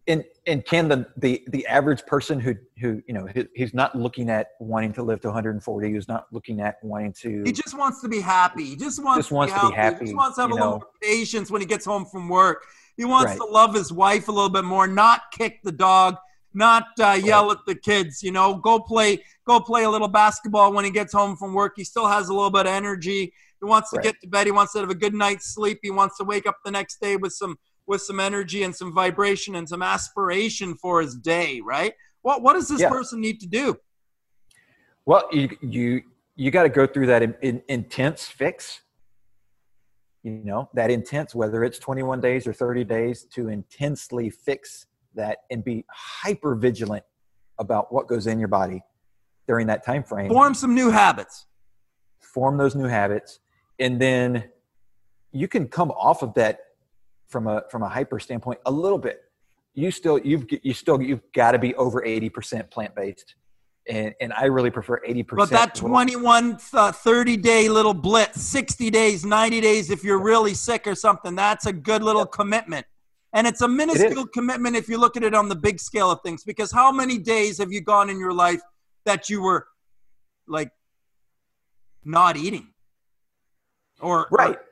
and and can the the the average person who who you know he, he's not looking at wanting to live to 140 who's not looking at wanting to He just wants to be happy. He just wants, Just wants to, to be be healthy. He happy, just wants to have a you little patience when he gets home from work. He wants Right. to love his wife a little bit more, not kick the dog, not uh, yell at the kids. You know, go play, go play a little basketball when he gets home from work. He still has a little bit of energy. He wants to Right. get to bed. He wants to have a good night's sleep. He wants to wake up the next day with some with some energy and some vibration and some aspiration for his day. Right? What What does this Yeah. person need to do? Well, you you you got to go through that in, in, intense fix. You know that intense, whether it's 21 days or 30 days, to intensely fix that and be hyper vigilant about what goes in your body during that time frame. Form some new habits. form those new habits, and then you can come off of that from a from a hyper standpoint a little bit. You still you've you still you've got to be over 80% plant based. And, and I really prefer 80%. But that 21, uh, 30 day little blitz, 60 days, 90 days, if you're really sick or something, that's a good little commitment. And it's a minuscule commitment if you look at it on the big scale of things. Because how many days have you gone in your life that you were like not eating? Or, right. or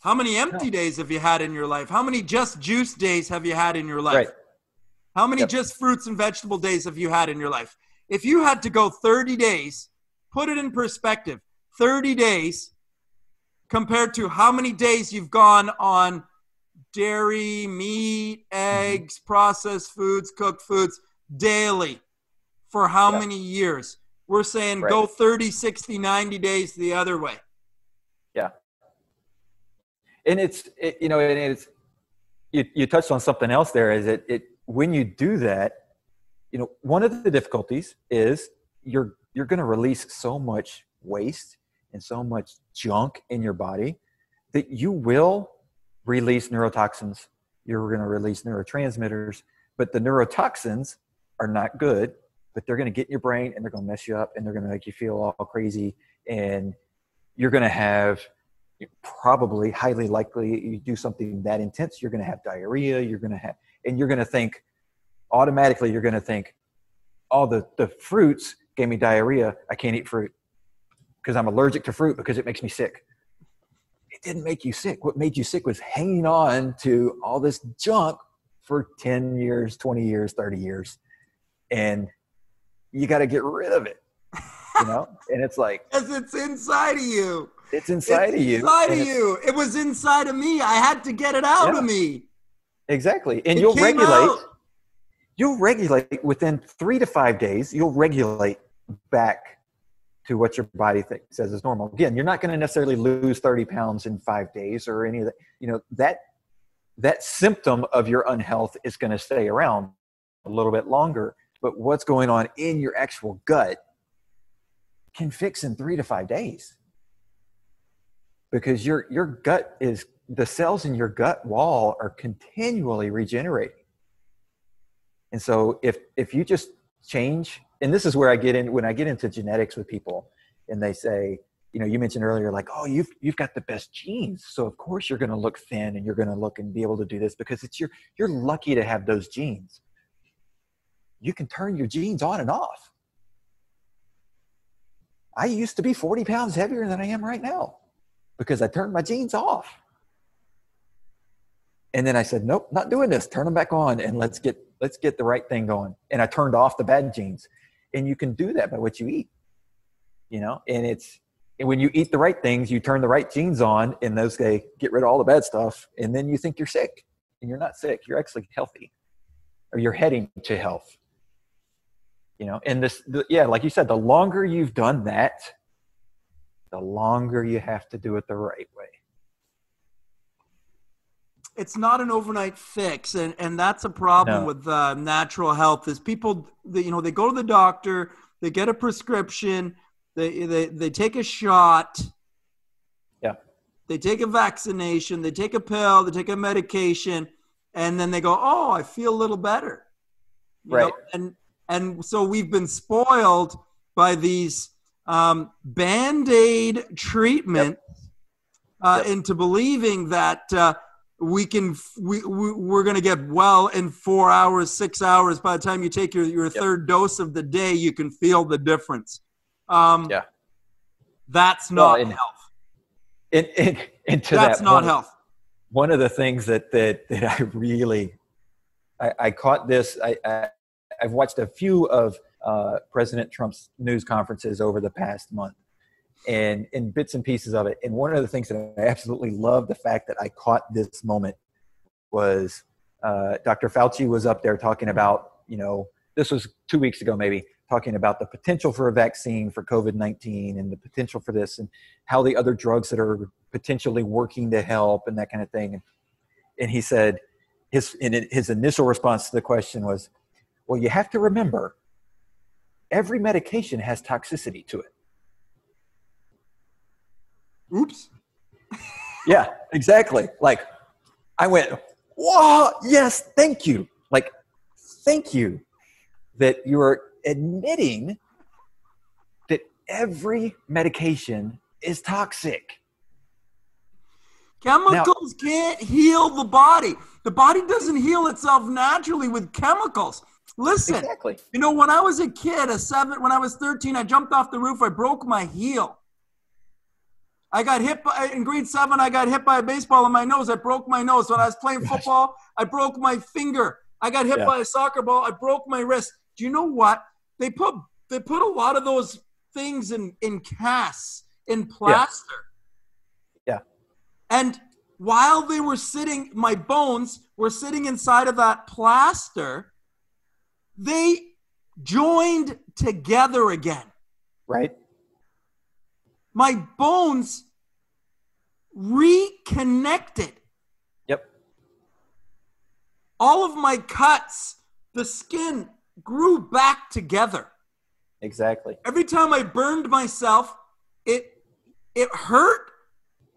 how many empty days have you had in your life? How many just juice days have you had in your life? Right. How many Yep. just fruits and vegetable days have you had in your life? If you had to go 30 days, put it in perspective 30 days compared to how many days you've gone on dairy, meat, mm-hmm. eggs, processed foods, cooked foods daily for how Yeah. many years? We're saying Right. go 30, 60, 90 days the other way. Yeah. And it's it, you know and it's you, you touched on something else there is it, it when you do that you know one of the difficulties is you're you're going to release so much waste and so much junk in your body that you will release neurotoxins. You're going to release neurotransmitters but the neurotoxins are not good but they're going to get in your brain and they're going to mess you up and they're going to make you feel all crazy. And you're going to have probably highly likely you do something that intense. You're going to have diarrhea. You're going to have and you're going to think automatically you're going to think oh the, the fruits gave me diarrhea i can't eat fruit because i'm allergic to fruit because it makes me sick it didn't make you sick what made you sick was hanging on to all this junk for 10 years 20 years 30 years and you got to get rid of it you know and it's like Because it's inside of you. it's inside it's of you Inside of you. It was inside of me. I had to get it out Yeah. of me. Exactly. And It you'll regulate, out. You'll regulate within three to five days, you'll regulate back to what your body says is normal. Again, you're not going to necessarily lose 30 pounds in five days or any of that. You know, that, that symptom of your unhealth is going to stay around a little bit longer. But what's going on in your actual gut can fix in three to five days because your your gut is the cells in your gut wall are continually regenerating and so if if you just change and this is where i get in when i get into genetics with people and they say you know you mentioned earlier like oh you've you've got the best genes so of course you're going to look thin and you're going to look and be able to do this because it's your you're lucky to have those genes you can turn your genes on and off i used to be 40 pounds heavier than i am right now because I turned my genes off. And then I said, nope, not doing this. Turn them back on and let's get let's get the right thing going. And I turned off the bad genes. And you can do that by what you eat. You know, and it's and when you eat the right things, you turn the right genes on and those say get rid of all the bad stuff. And then you think you're sick. And you're not sick. You're actually healthy. Or you're heading to health. You know, and this the, yeah, like you said, the longer you've done that, the longer you have to do it the right way. It's not an overnight fix and and that's a problem No. with uh, natural health is people they, you know they go to the doctor they get a prescription they they, they take a shot Yeah. they take a vaccination they take a pill they take a medication and then they go oh i feel a little better You know, Right. and and so we've been spoiled by these um, band-aid treatment uh, Yep. into believing that uh, we can we, we we're going to get well in four hours six hours. By the time you take your, your yep. third dose of the day you can feel the difference. Um yeah. that's not well, and, health. and, and, and to that's that not point, health. one of the things that that that i really i, I caught this I, I i've watched a few of uh, president trump's news conferences over the past month and in bits and pieces of it. And one of the things that I absolutely love the fact that I caught this moment was uh, Dr. Fauci was up there talking about, you know, this was two weeks ago maybe, talking about the potential for a vaccine for COVID 19 and the potential for this and how the other drugs that are potentially working to help and that kind of thing. And, and he said, his, in his initial response to the question was, well, you have to remember every medication has toxicity to it. Oops. yeah, exactly. Like I went, whoa, yes, thank you. Like, thank you that you're admitting that every medication is toxic. Chemicals now, can't heal the body. The body doesn't heal itself naturally with chemicals. Listen, exactly. you know, when I was a kid, a seven, when I was 13, I jumped off the roof, I broke my heel. I got hit by, in grade seven. I got hit by a baseball in my nose. I broke my nose. When I was playing football, I broke my finger. I got hit yeah. by a soccer ball. I broke my wrist. Do you know what? They put they put a lot of those things in in casts in plaster. Yeah. yeah. And while they were sitting, my bones were sitting inside of that plaster. They joined together again. Right my bones reconnected. Yep. All of my cuts, the skin grew back together. Exactly. Every time I burned myself, it it hurt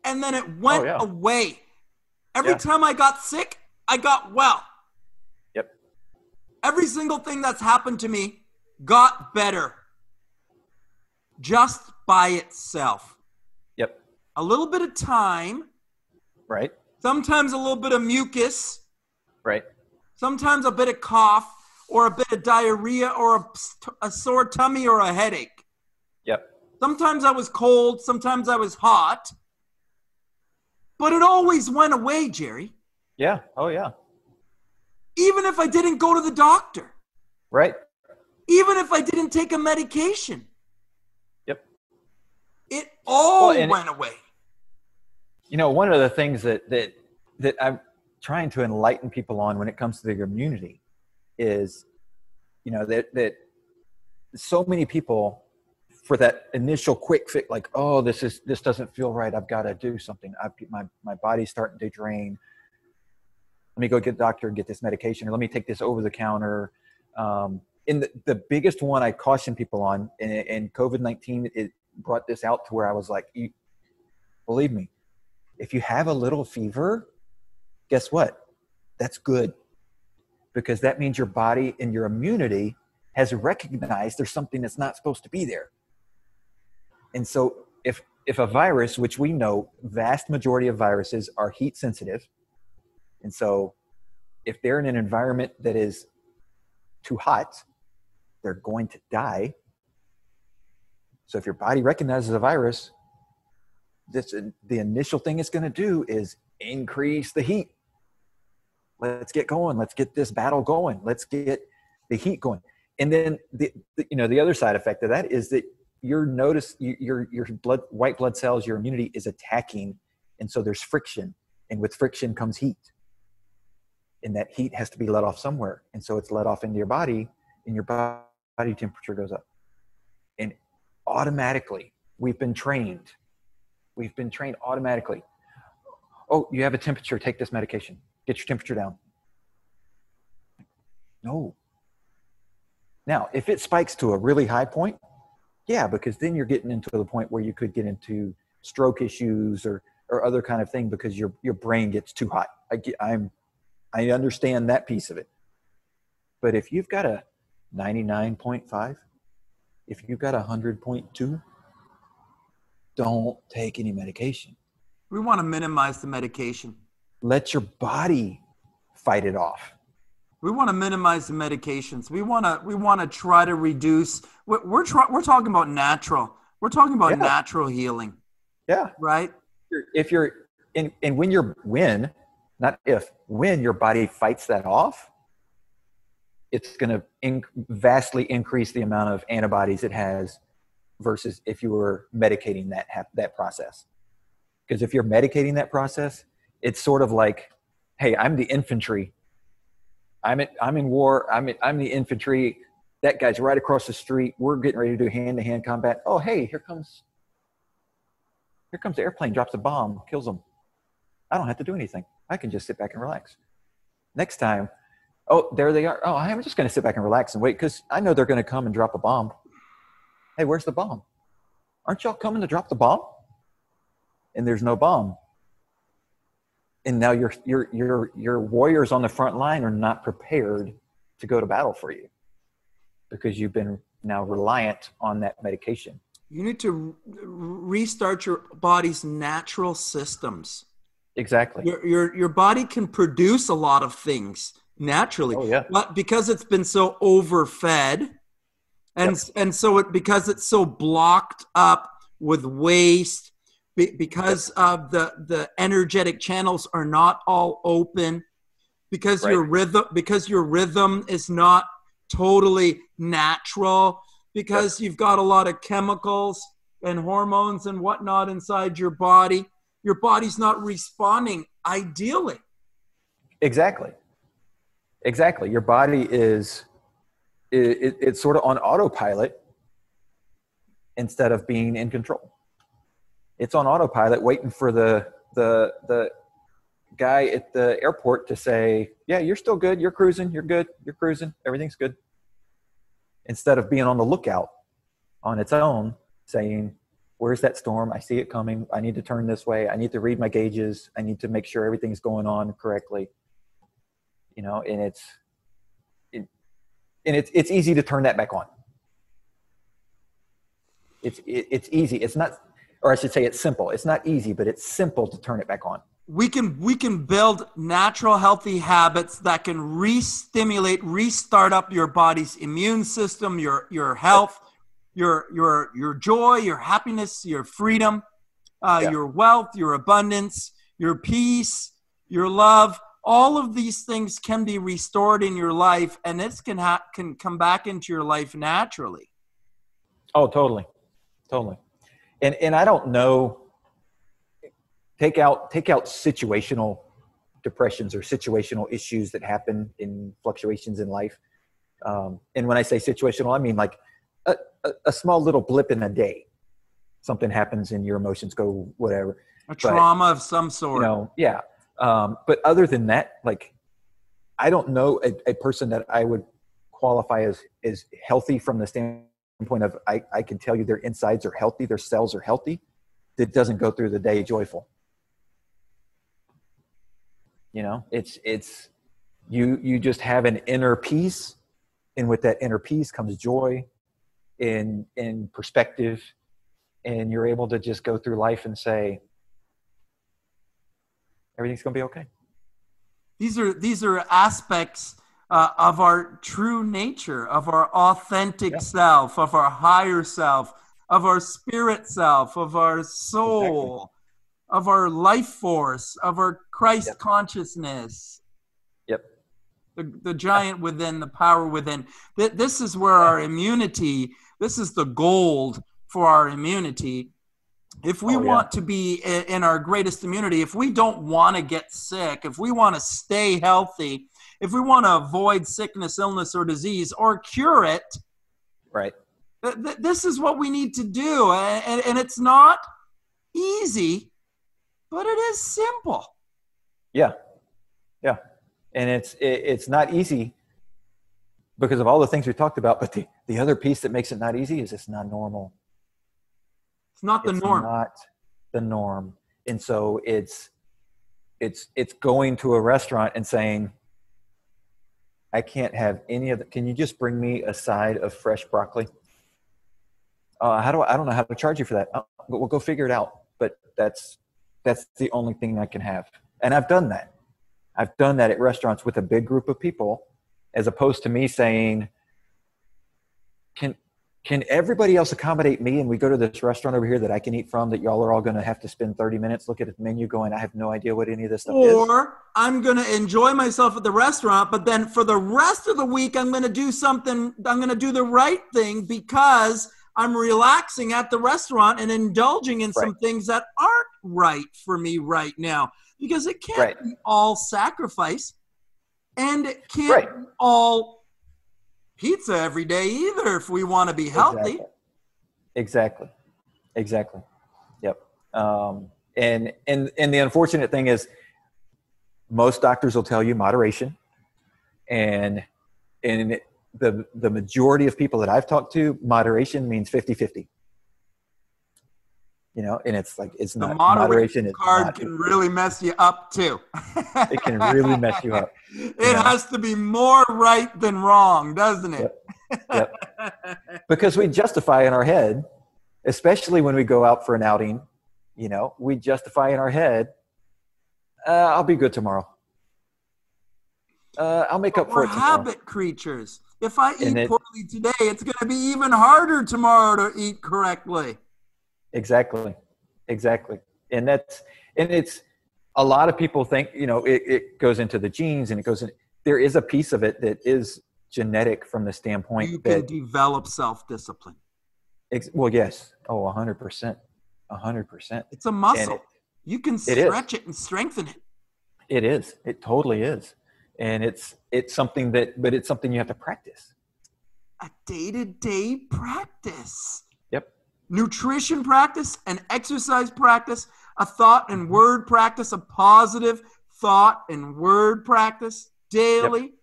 and then it went oh, yeah. away. Every yeah. time I got sick, I got well. Yep. Every single thing that's happened to me got better. Just by itself. Yep. A little bit of time. Right. Sometimes a little bit of mucus. Right. Sometimes a bit of cough or a bit of diarrhea or a, a sore tummy or a headache. Yep. Sometimes I was cold. Sometimes I was hot. But it always went away, Jerry. Yeah. Oh, yeah. Even if I didn't go to the doctor. Right. Even if I didn't take a medication. It all well, went away. You know, one of the things that that that I'm trying to enlighten people on when it comes to the immunity is, you know, that that so many people for that initial quick fix, like, oh, this is this doesn't feel right. I've got to do something. I've my my body's starting to drain. Let me go get the doctor and get this medication, or let me take this over the counter. Um, and the, the biggest one I caution people on, and, COVID nineteen it brought this out to where I was like, you, believe me, if you have a little fever, guess what? That's good because that means your body and your immunity has recognized there's something that's not supposed to be there. And so if if a virus, which we know vast majority of viruses are heat sensitive, and so if they're in an environment that is too hot, they're going to die so if your body recognizes a virus, this the initial thing it's going to do is increase the heat. Let's get going. Let's get this battle going. Let's get the heat going. And then the, the you know the other side effect of that is that your notice your your blood white blood cells your immunity is attacking and so there's friction and with friction comes heat and that heat has to be let off somewhere and so it's let off into your body and your body temperature goes up automatically. We've been trained. We've been trained automatically. Oh, you have a temperature, take this medication. Get your temperature down. No. Now, if it spikes to a really high point, yeah, because then you're getting into the point where you could get into stroke issues or, or other kind of thing because your, your brain gets too hot. I, get, I'm, I understand that piece of it. But if you've got a 99.5, if you've got a 100.2, don't take any medication. We want to minimize the medication. let your body fight it off. We want to minimize the medications. We want to we want to try to reduce. We're we're, try, we're talking about natural. We're talking about Yeah. natural healing, Yeah. right? If you're and, and when you're when, not if, when your body fights that off, it's going to in, vastly increase the amount of antibodies it has versus if you were medicating that hap- that process. Because if you're medicating that process, it's sort of like, hey, I'm the infantry. I'm in, I'm in war. I'm in, I'm the infantry. That guy's right across the street. We're getting ready to do hand to hand combat. Oh, hey, here comes here comes the airplane, drops a bomb, kills them. I don't have to do anything. I can just sit back and relax. Next time, oh, there they are. Oh, I'm just going to sit back and relax and wait because I know they're going to come and drop a bomb. Hey, where's the bomb? Aren't y'all coming to drop the bomb? And there's no bomb. And now your your your your warriors on the front line are not prepared to go to battle for you because you've been now reliant on that medication. You need to restart your body's natural systems. Exactly. Your your your body can produce a lot of things naturally. Oh yeah. but because it's been so overfed and and so it because it's so blocked up with waste be, because of the the energetic channels are not all open because your rhythm because your rhythm is not totally natural because you've got a lot of chemicals and hormones and whatnot inside your body your body's not responding ideally Exactly. Exactly. Your body is it, it, it's sort of on autopilot instead of being in control. It's on autopilot, waiting for the the the guy at the airport to say, "Yeah, you're still good. You're cruising. You're good. You're cruising. Everything's good." Instead of being on the lookout on its own, saying, "Where's that storm? I see it coming. I need to turn this way. I need to read my gauges. I need to make sure everything's going on correctly." You know and it's it, and it's it's easy to turn that back on. It's it, it's easy. It's not or i should say it's simple. It's not easy but it's simple to turn it back on. We can we can build natural healthy habits that can re-stimulate restart up your body's immune system your your health your your your joy your happiness your freedom uh, Yeah. your wealth your abundance your peace your love all of these things can be restored in your life and this can ha- can come back into your life naturally. Oh totally. Totally. And and i don't know take out take out situational depressions or situational issues that happen in fluctuations in life. Um, and when i say situational i mean like a, a, a small little blip in a day. Something happens and your emotions go whatever. A trauma of some sort. you know yeah um, but other than that like i don't know a, a person that i would qualify as is healthy from the standpoint of I, I can tell you their insides are healthy their cells are healthy that doesn't go through the day joyful. You know it's it's you you just have an inner peace and with that inner peace comes joy in in perspective and you're able to just go through life and say everything's going to be okay these are these are aspects uh, of our true nature of our authentic Yeah. self of our higher self of our spirit self of our soul of our life force of our christ Yep. consciousness Yep. the, the giant within the power within Th- this is where our immunity this is the gold for our immunity if we Oh, yeah. want to be in our greatest immunity if we don't want to get sick if we want to stay healthy if we want to avoid sickness illness or disease or cure it right th- th- this is what we need to do and, and, and it's not easy but it is simple Yeah, yeah, and it's it, it's not easy because of all the things we talked about. But the the other piece that makes it not easy is it's not normal. It's not the it's norm Not the norm, and so it's it's it's going to a restaurant and saying, "I can't have any of the. Can you just bring me a side of fresh broccoli?" Uh, how do I? I don't know how to charge you for that. Oh, but we'll go figure it out. But that's that's the only thing I can have. And I've done that. I've done that at restaurants with a big group of people, as opposed to me saying, "Can can everybody else accommodate me?" And we go to this restaurant over here that I can eat from. That y'all are all going to have to spend thirty minutes look at the menu, going, "I have no idea what any of this stuff is." Or I'm going to enjoy myself at the restaurant, but then for the rest of the week, I'm going to do something. I'm going to do the right thing because I'm relaxing at the restaurant and indulging in some things that aren't right for me right now because it can't Right. be all sacrifice and it can't Right. be all pizza every day either if we want to be healthy. Exactly. Exactly. Yep. Um, and and and the unfortunate thing is, most doctors will tell you moderation, and and the the majority of people that I've talked to, moderation means 50-50. You know, and it's like it's The not moderation moderation. card can really mess you up too. it can really mess you up. It Yeah. has to be more right than wrong, doesn't it? Yep. because we justify in our head, especially when we go out for an outing, you know, we justify in our head, uh, I'll be good tomorrow. Uh, I'll make But up for it tomorrow. habit creatures. If I eat it- poorly today, it's going to be even harder tomorrow to eat correctly. Exactly. Exactly. And that's, and it's, a lot of people think, you know, it, it goes into the genes and it goes in, there is a piece of it that is genetic from the standpoint You can that, develop self discipline. ex- well, yes. Oh, a hundred percent. A hundred percent. It's a muscle. it- you can it stretch it and strengthen it. It is. It totally is. And it's it's something that but it's something you have to practice. A day to day practice. Yep. Nutrition practice, an exercise practice, a thought and word practice, a positive thought and word practice daily.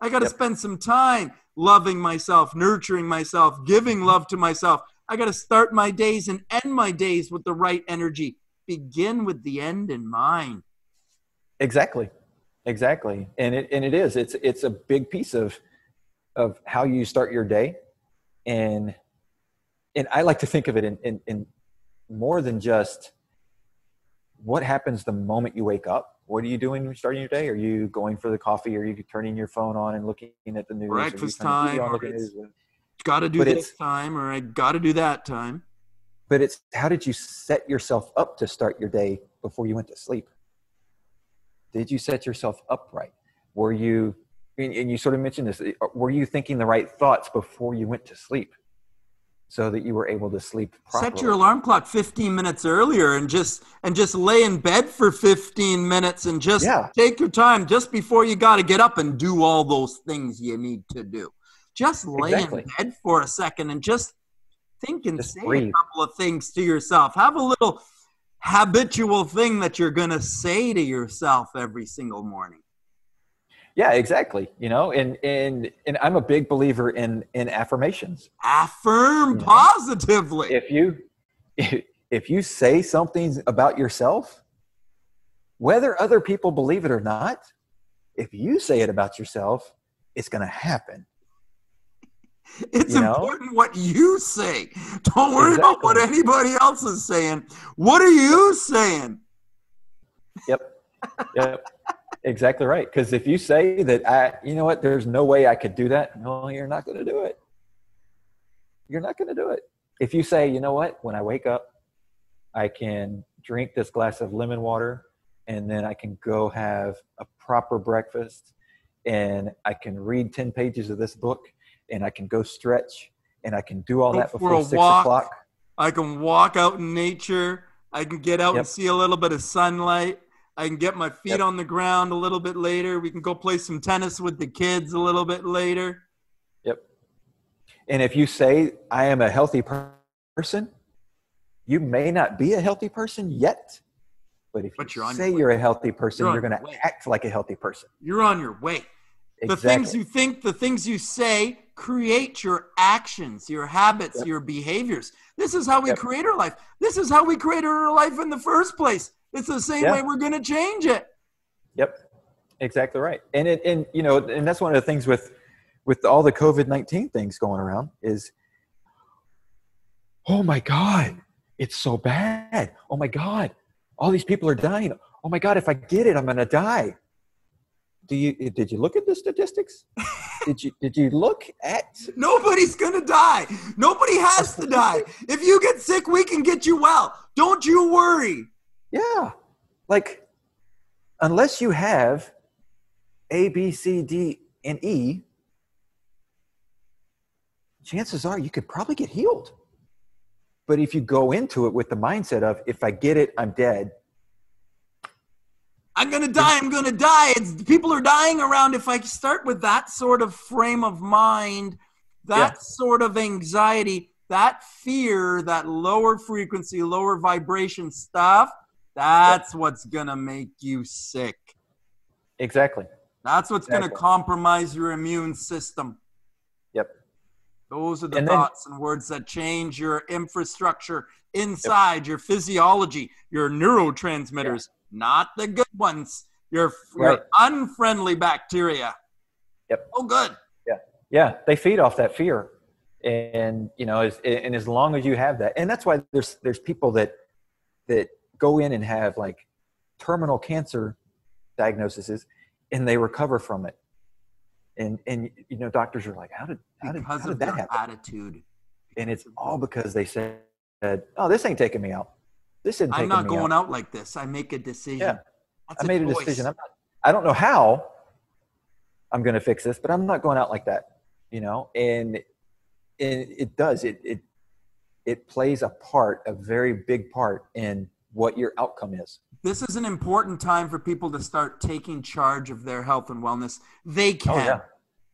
I got to Yep. spend some time loving myself, nurturing myself, giving love to myself. I got to start my days and end my days with the right energy. Begin with the end in mind. Exactly. Exactly. And it and it is. It's it's a big piece of of how you start your day. And and I like to think of it in, in, in more than just what happens the moment you wake up. What are you doing starting your day? Are you going for the coffee? Are you turning your phone on and looking at the news? Breakfast turning the TV time, or it's- Got to do But this time, or I got to do that time. but it's how did you set yourself up to start your day before you went to sleep did you set yourself up right were you and and you sort of mentioned this uh, were you thinking the right thoughts before you went to sleep so that you were able to sleep properly Set your alarm clock 15 minutes earlier and just and just lay in bed for 15 minutes and just Yeah. take your time just before you got to get up and do all those things you need to do. Just lay Exactly. in bed for a second and just think and Just say breathe. a couple of things to yourself. Have a little habitual thing that you're going to say to yourself every single morning. Yeah exactly you know and and and i'm a big believer in in affirmations Affirm Yeah. positively. if you if you say something about yourself whether other people believe it or not if you say it about yourself it's going to happen It's You know? important what you say. Don't worry about what anybody else is saying. What are you saying? Yep. Yep. exactly right. Because if you say that I, you know what, there's no way I could do that. No, you're not going to do it. You're not going to do it. If you say, you know what, when I wake up, I can drink this glass of lemon water and then I can go have a proper breakfast and I can read 10 pages of this book and I can go stretch and I can do all Go that before six walk. o'clock. I can walk out in nature. I can get out and see a little bit of sunlight. I can get my feet Yep. on the ground a little bit later. We can go play some tennis with the kids a little bit later. Yep. And if you say, I am a healthy person, you may not be a healthy person yet. But if But you you're on your say you're a healthy person, You're you're, going to act like a healthy person. You're on your way. The things you think, the things you say create your actions, your habits, Yep. your behaviors. This is how we Yep. create our life. This is how we created our life in the first place. It's the same Yeah. way we're going to change it. Yep. Exactly right. And it, and you know, and that's one of the things with with all the COVID nineteen things going around is, oh my God, it's so bad. Oh my God, all these people are dying. oh my God, if I get it, I'm going to die. Do you, did you look at the statistics? did you, did you look at, Nobody's gonna die. Nobody has to die. If you get sick, we can get you well. Don't you worry. Yeah, like unless you have A, B, C, D, and E, chances are you could probably get healed. But if you go into it with the mindset of, if I get it, I'm dead, I'm gonna die. I'm gonna die. It's people are dying around. If I start with that sort of frame of mind, that Yeah. sort of anxiety, that fear, that lower frequency, lower vibration stuff, that's what's gonna make you sick. exactly. That's what's gonna compromise your immune system. Yep. Those are the And then- thoughts and words that change your infrastructure inside your physiology, your neurotransmitters, not the good ones, your, your unfriendly bacteria. Yep. Oh, good. Yeah. Yeah, they feed off that fear, and you know, as, and as long as you have that, and that's why there's there's people that that go in and have like terminal cancer diagnoses, and they recover from it, and and you know, doctors are like, how did how did, Because how did that happen? attitude. And it's all because they said, oh, this ain't taking me out. This isn't I'm not going out. out like this. I make a decision. Yeah. That's I made a choice. decision. I'm not, I don't know how I'm going to fix this, but I'm not going out like that, you know? And, and it does, it, it, it plays a part, a very big part in what your outcome is. This is an important time for people to start taking charge of their health and wellness. They can. Oh, yeah.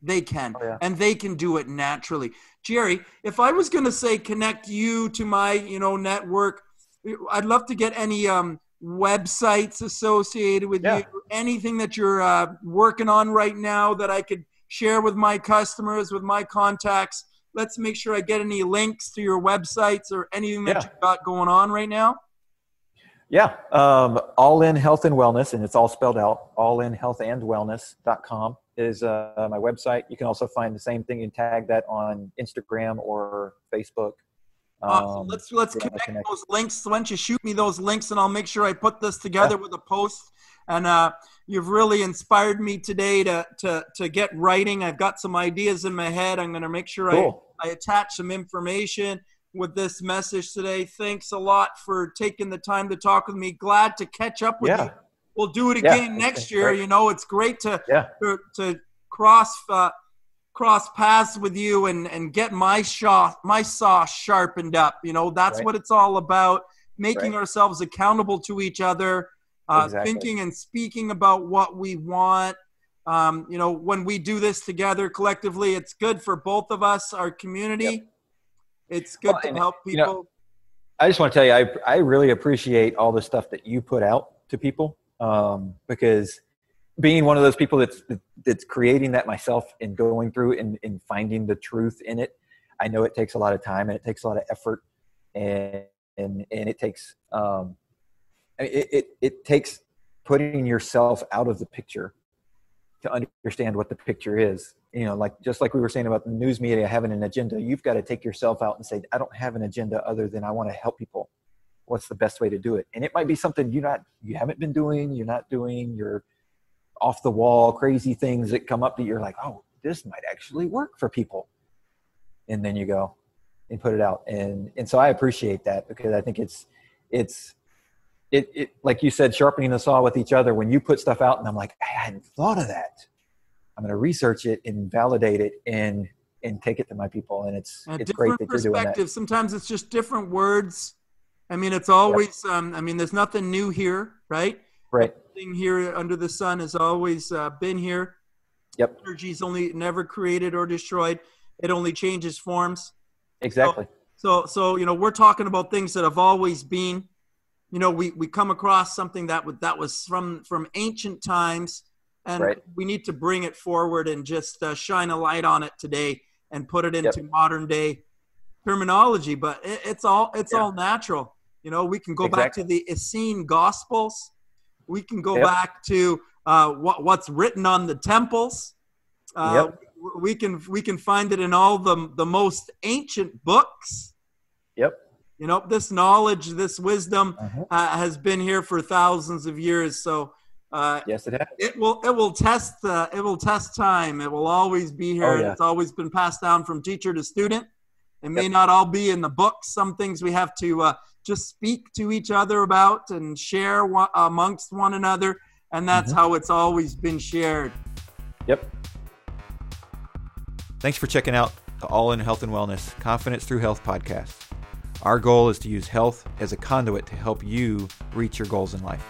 They can. Oh, yeah. And they can do it naturally. Jerry, if I was going to say connect you to my, you know, network, I'd love to get any um, websites associated with Yeah. you, anything that you're uh, working on right now that I could share with my customers, with my contacts. Let's make sure I get any links to your websites or anything that Yeah. you've got going on right now. Yeah. Um, all in health and wellness, and it's all spelled out. All in health and wellness.com is uh, my website. You can also find the same thing and tag that on Instagram or Facebook. Awesome. Um, let's let's yeah, connect, connect. those links. Why don't you shoot me those links, and I'll make sure I put this together with a post. And uh, you've really inspired me today to to to get writing. I've got some ideas in my head. I'm going to make sure Cool. I I attach some information with this message today. Thanks a lot for taking the time to talk with me. Glad to catch up with Yeah. you. We'll do it again it's next year. You know, it's great to Yeah. to, to cross uh, cross paths with you and and get my shaw my saw sharpened up you know that's Right. what it's all about making Right. ourselves accountable to each other uh, Exactly. thinking and speaking about what we want um, you know when we do this together collectively it's good for both of us our community it's good Well, to help you know, people I just want to tell you, I, I really appreciate all the stuff that you put out to people um, because being one of those people that's that's creating that myself and going through and, and finding the truth in it, I know it takes a lot of time and it takes a lot of effort and and and it takes um, it, it it takes putting yourself out of the picture to understand what the picture is. You know, like just like we were saying about the news media having an agenda, you've got to take yourself out and say, I don't have an agenda other than I want to help people. What's the best way to do it? And it might be something you're not, you haven't been doing, you're not doing, you're off the wall, crazy things that come up that you're like, oh, this might actually work for people. And then you go and put it out. And and so I appreciate that because I think it's it's it, it like you said, sharpening the saw with each other. When you put stuff out, and I'm like, I hadn't thought of that. I'm going to research it and validate it and and take it to my people. And it's a it's great different that you're doing that. perspective sometimes it's just different words i mean it's always um, i mean there's nothing new here right Right. thing here under the sun has always uh, been here. Yep. Energy's only never created or destroyed. It only changes forms. Exactly. So, so you know, we're talking about things that have always been. You know, we we come across something that was that was from from ancient times, and Right. we need to bring it forward and just uh, shine a light on it today and put it into Yep. modern day terminology. But it, it's all it's Yeah. all natural. You know, we can go back to the Essene Gospels. We can go Yep. back to uh, what what's written on the temples. Uh, w- We can we can find it in all the the most ancient books. Yep. You know, this knowledge, this wisdom Mhm. uh, has been here for thousands of years. So uh, Yes, it has. it will it will test uh, it will test time. It will always be here. Oh, yeah. It's always been passed down from teacher to student. It may Yep. not all be in the books. Some things we have to uh, just speak to each other about and share one, amongst one another, and that's Mhm. how it's always been shared. Yep. Thanks for checking out the All in Health and Wellness Confidence Through Health podcast. Our goal is to use health as a conduit to help you reach your goals in life.